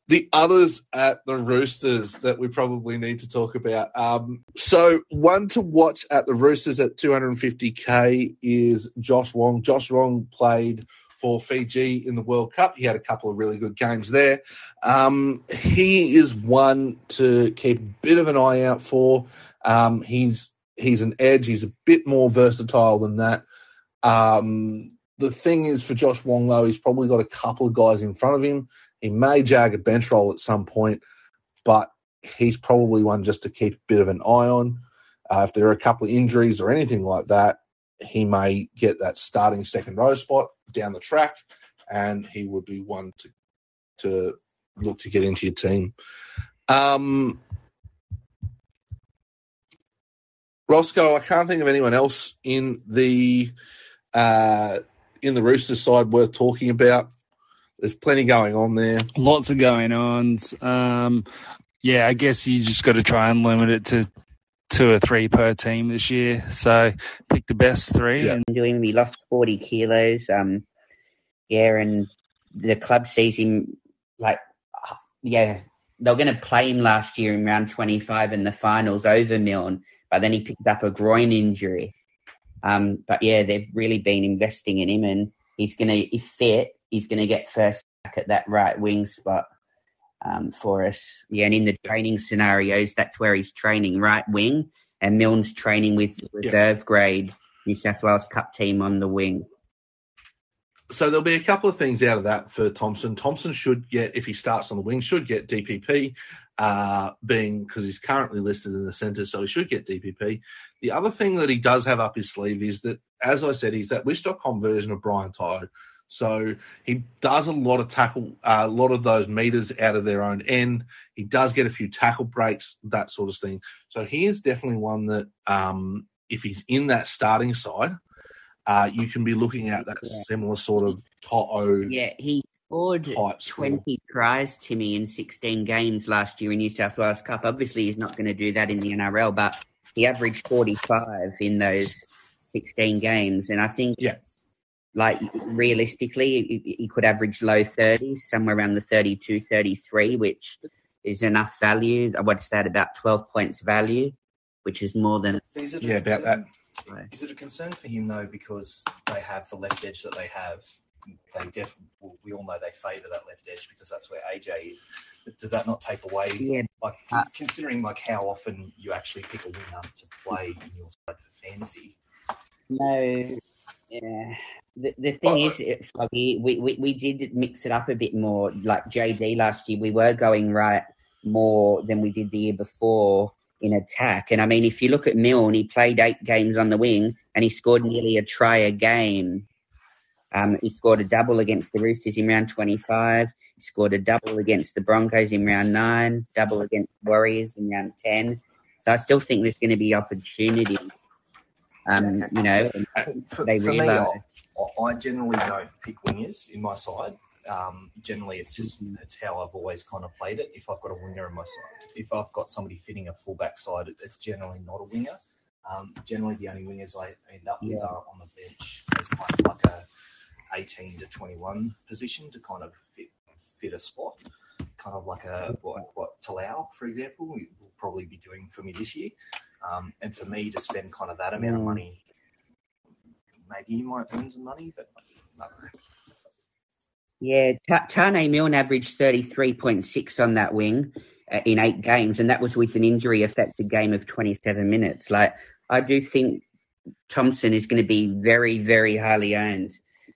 The others at the Roosters that we probably need to talk about. Um, so one to watch at the Roosters at 250k is Josh Wong. Josh Wong played for Fiji in the World Cup. He had a couple of really good games there. Um, he is one to keep a bit of an eye out for. Um, he's he's an edge. He's a bit more versatile than that. Um, the thing is for Josh Wong though, he's probably got a couple of guys in front of him. He may jag a bench roll at some point, but he's probably one just to keep a bit of an eye on. Uh, if there are a couple of injuries or anything like that, he may get that starting second row spot down the track, and he would be one to to look to get into your team. Um, Roscoe, I can't think of anyone else in the uh, in the Roosters side worth talking about. There's plenty going on there. Lots of going on. Um, yeah, I guess you just got to try and limit it to two or three per team this year. So pick the best three. Yeah. And doing we lost forty kilos. Um, yeah, and the club sees him like yeah they were going to play him last year in round 25 in the finals over Milne, but then he picked up a groin injury. Um, but yeah, they've really been investing in him, and he's going to, if fit, he's going to get first back at that right wing spot um, for us. Yeah, and in the training scenarios, that's where he's training right wing, and Milne's training with reserve grade New South Wales Cup team on the wing. So there'll be a couple of things out of that for Thompson. Thompson should get, if he starts on the wing, should get DPP, uh, being because he's currently listed in the centre, so he should get DPP. The other thing that he does have up his sleeve is that, as I said, he's that Wish.com version of Brian To'o. So he does a lot of tackle, uh, a lot of those meters out of their own end. He does get a few tackle breaks, that sort of thing. So he is definitely one that, um, if he's in that starting side, uh, you can be looking at that Yeah. similar sort of To'o Yeah, he scored type score. 20 tries, Timmy, in 16 games last year in New South Wales Cup. Obviously, he's not going to do that in the NRL, but he averaged 45 in those 16 games. And I think, Yeah. like, realistically, he, he could average low 30s, somewhere around the 32, 33, which is enough value. What's that, about 12 points value, which is more than. Is it a Yeah, about that. concern- Is it a concern for him though because they have the left edge that they have? They def- we all know they favour that left edge because that's where AJ is. But does that not take away Yeah, like Uh, considering like how often you actually pick a winner to play in your side for fantasy? No, yeah. The, the thing Well, is, Foggy, we, we, we did mix it up a bit more. Like JD last year, we were going right more than we did the year before in attack. And I mean, if you look at Milne, he played eight games on the wing and he scored nearly a try a game. Um, he scored a double against the Roosters in round 25. He scored a double against the Broncos in round nine, double against Warriors in round 10. So I still think there's going to be opportunity. Um, you know, For, they for me. I, I generally don't pick wingers in my side. Um, generally, it's just it's how I've always kind of played it. If I've got a winger in my side, if I've got somebody fitting a fullback side, it's generally not a winger. Um, generally, the only wingers I end up with are on the bench as kind of like a 18 to 21 position to kind of fit fit a spot. Kind of like a what, what Talau, for example, will probably be doing for me this year. Um, and for me to spend kind of that amount of Mm. money, maybe he might earn some money, but I. Yeah, Ta- Taane Milne averaged 33.6 on that wing uh, in eight games, and that was with an injury affected game of 27 minutes. Like, I do think Thompson is going to be very, very highly owned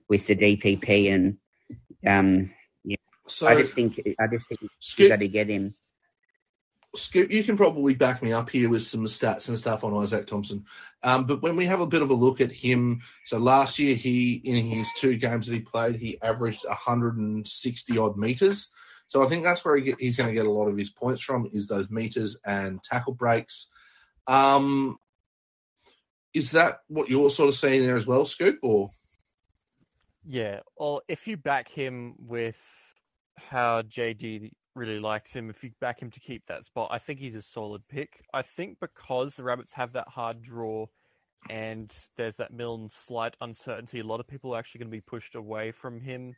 with the DPP, and um, So, I just think I just think you Scoop, got to get him. Scoop, you can probably back me up here with some stats and stuff on Isaac Thompson. Um, but when we have a bit of a look at him, so last year he in his two games that he played, he averaged 160 odd meters. So I think that's where he get, he's going to get a lot of his points from is those meters and tackle breaks. Um, is that what you're sort of seeing there as well, Scoop? Or Yeah, well, if you back him with how JD really likes him, if you back him to keep that spot, I think he's a solid pick. I think because the Rabbits have that hard draw and there's that Milne slight uncertainty, a lot of people are actually going to be pushed away from him.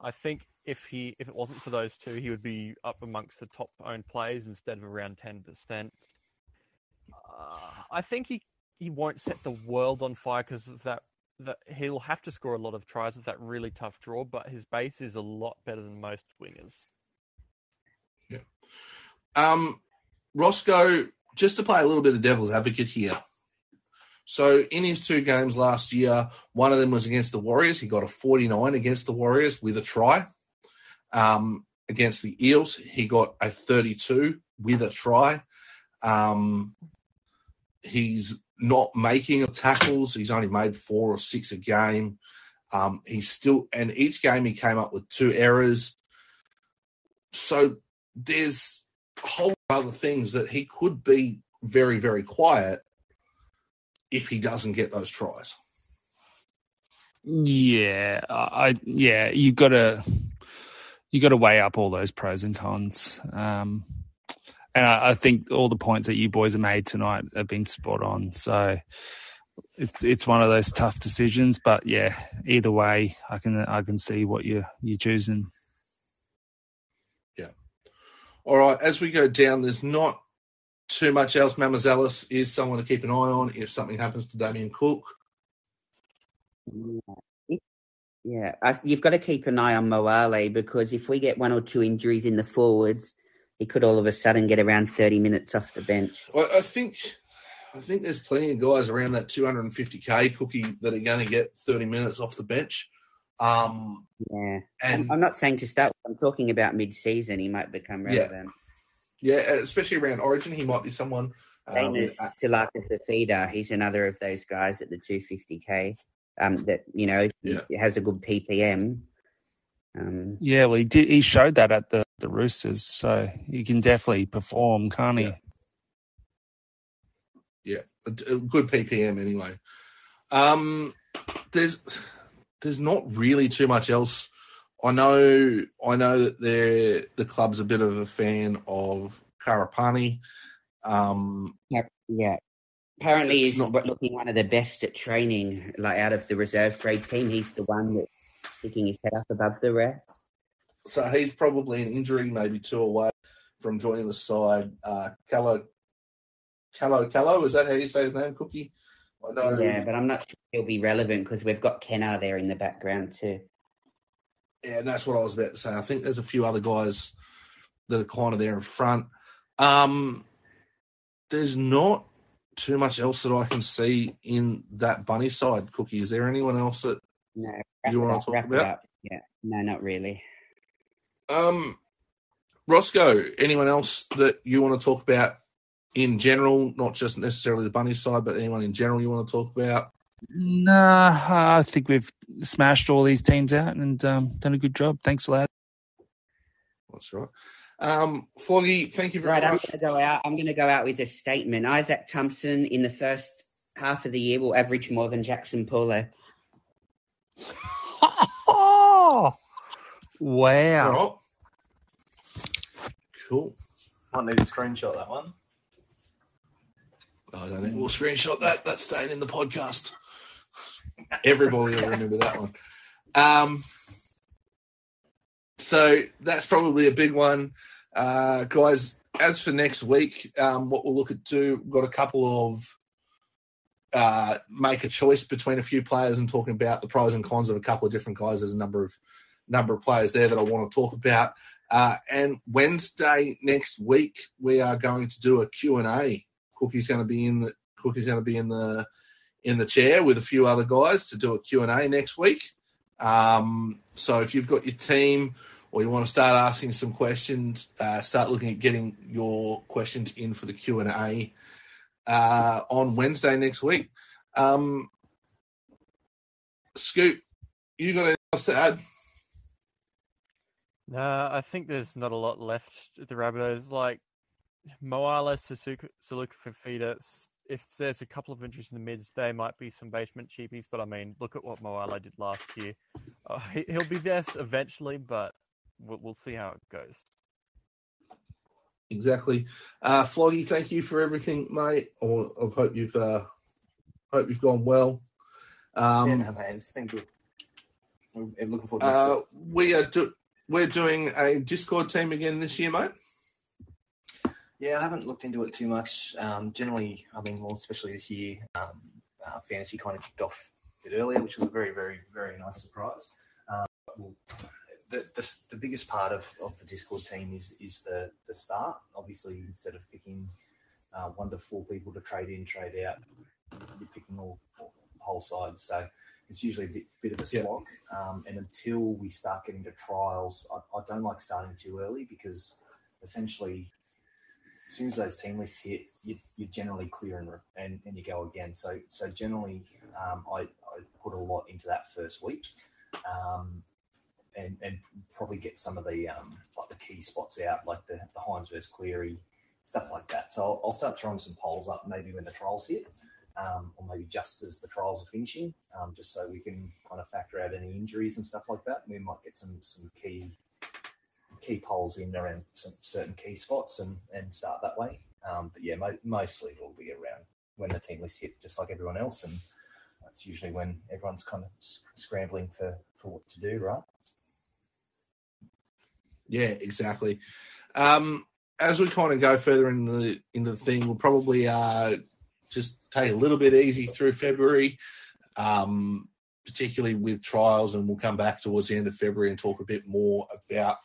I think if he if it wasn't for those two, he would be up amongst the top owned players instead of around ten percent. Uh, I think he he won't set the world on fire because of that that he'll have to score a lot of tries with that really tough draw, but his base is a lot better than most wingers. Yeah. Um, Roscoe, just to play a little bit of devil's advocate here. So in his two games last year, one of them was against the Warriors. He got a 49 against the Warriors with a try. Um, against the Eels, he got a 32 with a try. Um, he's not making tackles. He's only made four or six a game. Um, he's still, and each game he came up with two errors. So there's a whole other things that he could be very, very quiet if he doesn't get those tries. Yeah, I yeah, you got to you got to weigh up all those pros and cons. Um, and I, I think all the points that you boys have made tonight have been spot on. So it's it's one of those tough decisions. But yeah, either way, I can I can see what you you're choosing. Yeah. All right, as we go down, there's not too much else. Mamazelis is someone to keep an eye on if something happens to Damien Cook. Yeah, I, you've got to keep an eye on Moale because if we get one or two injuries in the forwards, he could all of a sudden get around 30 minutes off the bench. Well, I think I think there's plenty of guys around that 250k cookie that are going to get 30 minutes off the bench. Um, Yeah. and I'm, I'm not saying to start, I'm talking about mid season, he might become Yeah. relevant. yeah, especially around Origin, he might be someone. Same Um, as Silaka Fafida, he's another of those guys at the 250k um, that, you know, Yeah. has a good PPM. Um, Yeah, well, he did. He showed that at the, the Roosters, so he can definitely perform, can't he? Yeah. yeah, a, a good PPM anyway. Um, there's there's not really too much else. I know I know that they're the club's a bit of a fan of Karapani. Um, yeah. Apparently, he's not- looking one of the best at training, like out of the reserve grade team. He's the one that's sticking his head up above the rest. So he's probably an injury, maybe two away from joining the side. Uh, Callo, Callo, Callo, is that how you say his name, Cookie? I know. Yeah, but I'm not sure he'll be relevant because we've got Kenner there in the background too. Yeah, and that's what I was about to say. I think there's a few other guys that are kind of there in front. Um, there's not too much else that I can see in that bunny side, Cookie. Is there anyone else that No, You talk up, wrap it about? Yeah, no, not really. Um Roscoe, anyone else that you want to talk about in general, not just necessarily the bunny side, but anyone in general you want to talk about? Nah, I think we've smashed all these teams out and um, done a good job. Thanks, lad. That's right. Um Floggy, thank you very Right, I'm going to go out. I'm going to go out with a statement. Isaac Thompson in the first half of the year will average more than Jaxson Paulo. wow. All right. Cool. Might need to screenshot that one. I don't think we'll screenshot that. That's staying in the podcast. Everybody will remember that one. Um, so that's probably a big one, uh, guys. As for next week, um, what we'll look at do, we've got a couple of uh, make a choice between a few players and talking about the pros and cons of a couple of different guys. There's a number of number of players there that I want to talk about. Uh, and Wednesday next week, we are going to do a Q and A. Cookie's going to be in the Cookie's going to be in the in the chair with a few other guys to do a Q and A next week. Um, so if you've got your team or you want to start asking some questions, uh, start looking at getting your questions in for the Q and A uh, on Wednesday next week. Um, Scoop, you got anything else to add? Nah, I think there's not a lot left at the Rabbitohs. Like Moale, Sasuke, Saluka Fafita, s- if there's a couple of injuries in the mids, they might be some basement cheapies. But I mean, look at what Moale did last year. Uh, he, he'll be there eventually, but we'll, we'll see how it goes. Exactly. Uh, Floggy, thank you for everything, mate. Or I hope you've uh, hope you've gone well. Um, yeah, no, man, it's been good. I'm I'm looking forward to uh, we are do- we're doing a Discord team again this year, mate. Yeah, I haven't looked into it too much. Um, generally, I mean, well, especially this year, um, uh, fantasy kind of kicked off a bit earlier, which was a very, very, very nice surprise. Um, we'll, the, the, the biggest part of, of the Discord team is is the, the start. Obviously, instead of picking uh, one to four people to trade in, trade out, you're picking all, all whole sides. So it's usually a bit, bit of a Yeah. slog. Um, and until we start getting to trials, I, I don't like starting too early because essentially as soon as those team lists hit, you, you generally clear and, and and you go again. So so generally, um, I, I put a lot into that first week, um, and and probably get some of the um, like the key spots out, like the, the Hynes versus Cleary, stuff like that. So I'll, I'll start throwing some polls up maybe when the trials hit, um, or maybe just as the trials are finishing, um, just so we can kind of factor out any injuries and stuff like that. We might get some some key key polls in around some certain key spots and, and start that way. Um, but yeah, mo- mostly it'll be around when the team lists hit, just like everyone else, and that's usually when everyone's kind of scrambling for, for what to do, right? Yeah, exactly. Um, as we kind of go further in the into the thing, we'll probably uh, just take a little bit easy through February, um, particularly with trials, and we'll come back towards the end of February and talk a bit more about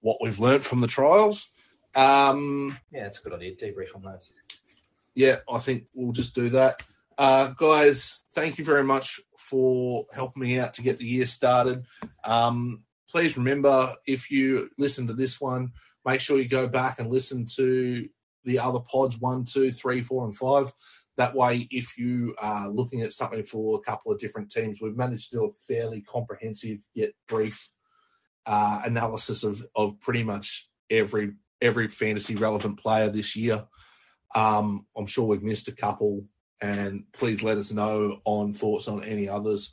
what we've learnt from the trials. Um, Yeah, it's a good idea. Debrief on those. yeah, I think we'll just do that. Uh, guys, thank you very much for helping me out to get the year started. Um, please remember if you listen to this one, make sure you go back and listen to the other pods one, two, three, four, and five. That way, if you are looking at something for a couple of different teams, we've managed to do a fairly comprehensive yet brief uh, analysis of, of pretty much every every fantasy relevant player this year. Um, I'm sure we've missed a couple, and please let us know on thoughts on any others.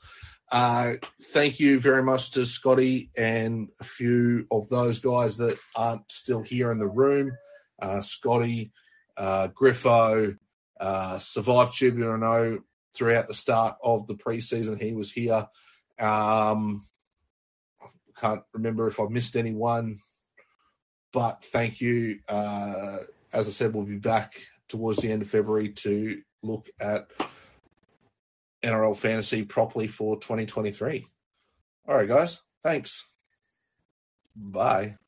Uh, thank you very much to Scotty and a few of those guys that aren't still here in the room. Uh, Scotty, uh, Griffo, uh, Survive Tribune. I know throughout the start of the preseason he was here. Um, can't remember if I missed anyone, but thank you. Uh, as I said, we'll be back towards the end of February to look at NRL fantasy properly for 2023. All right, guys. Thanks. Bye.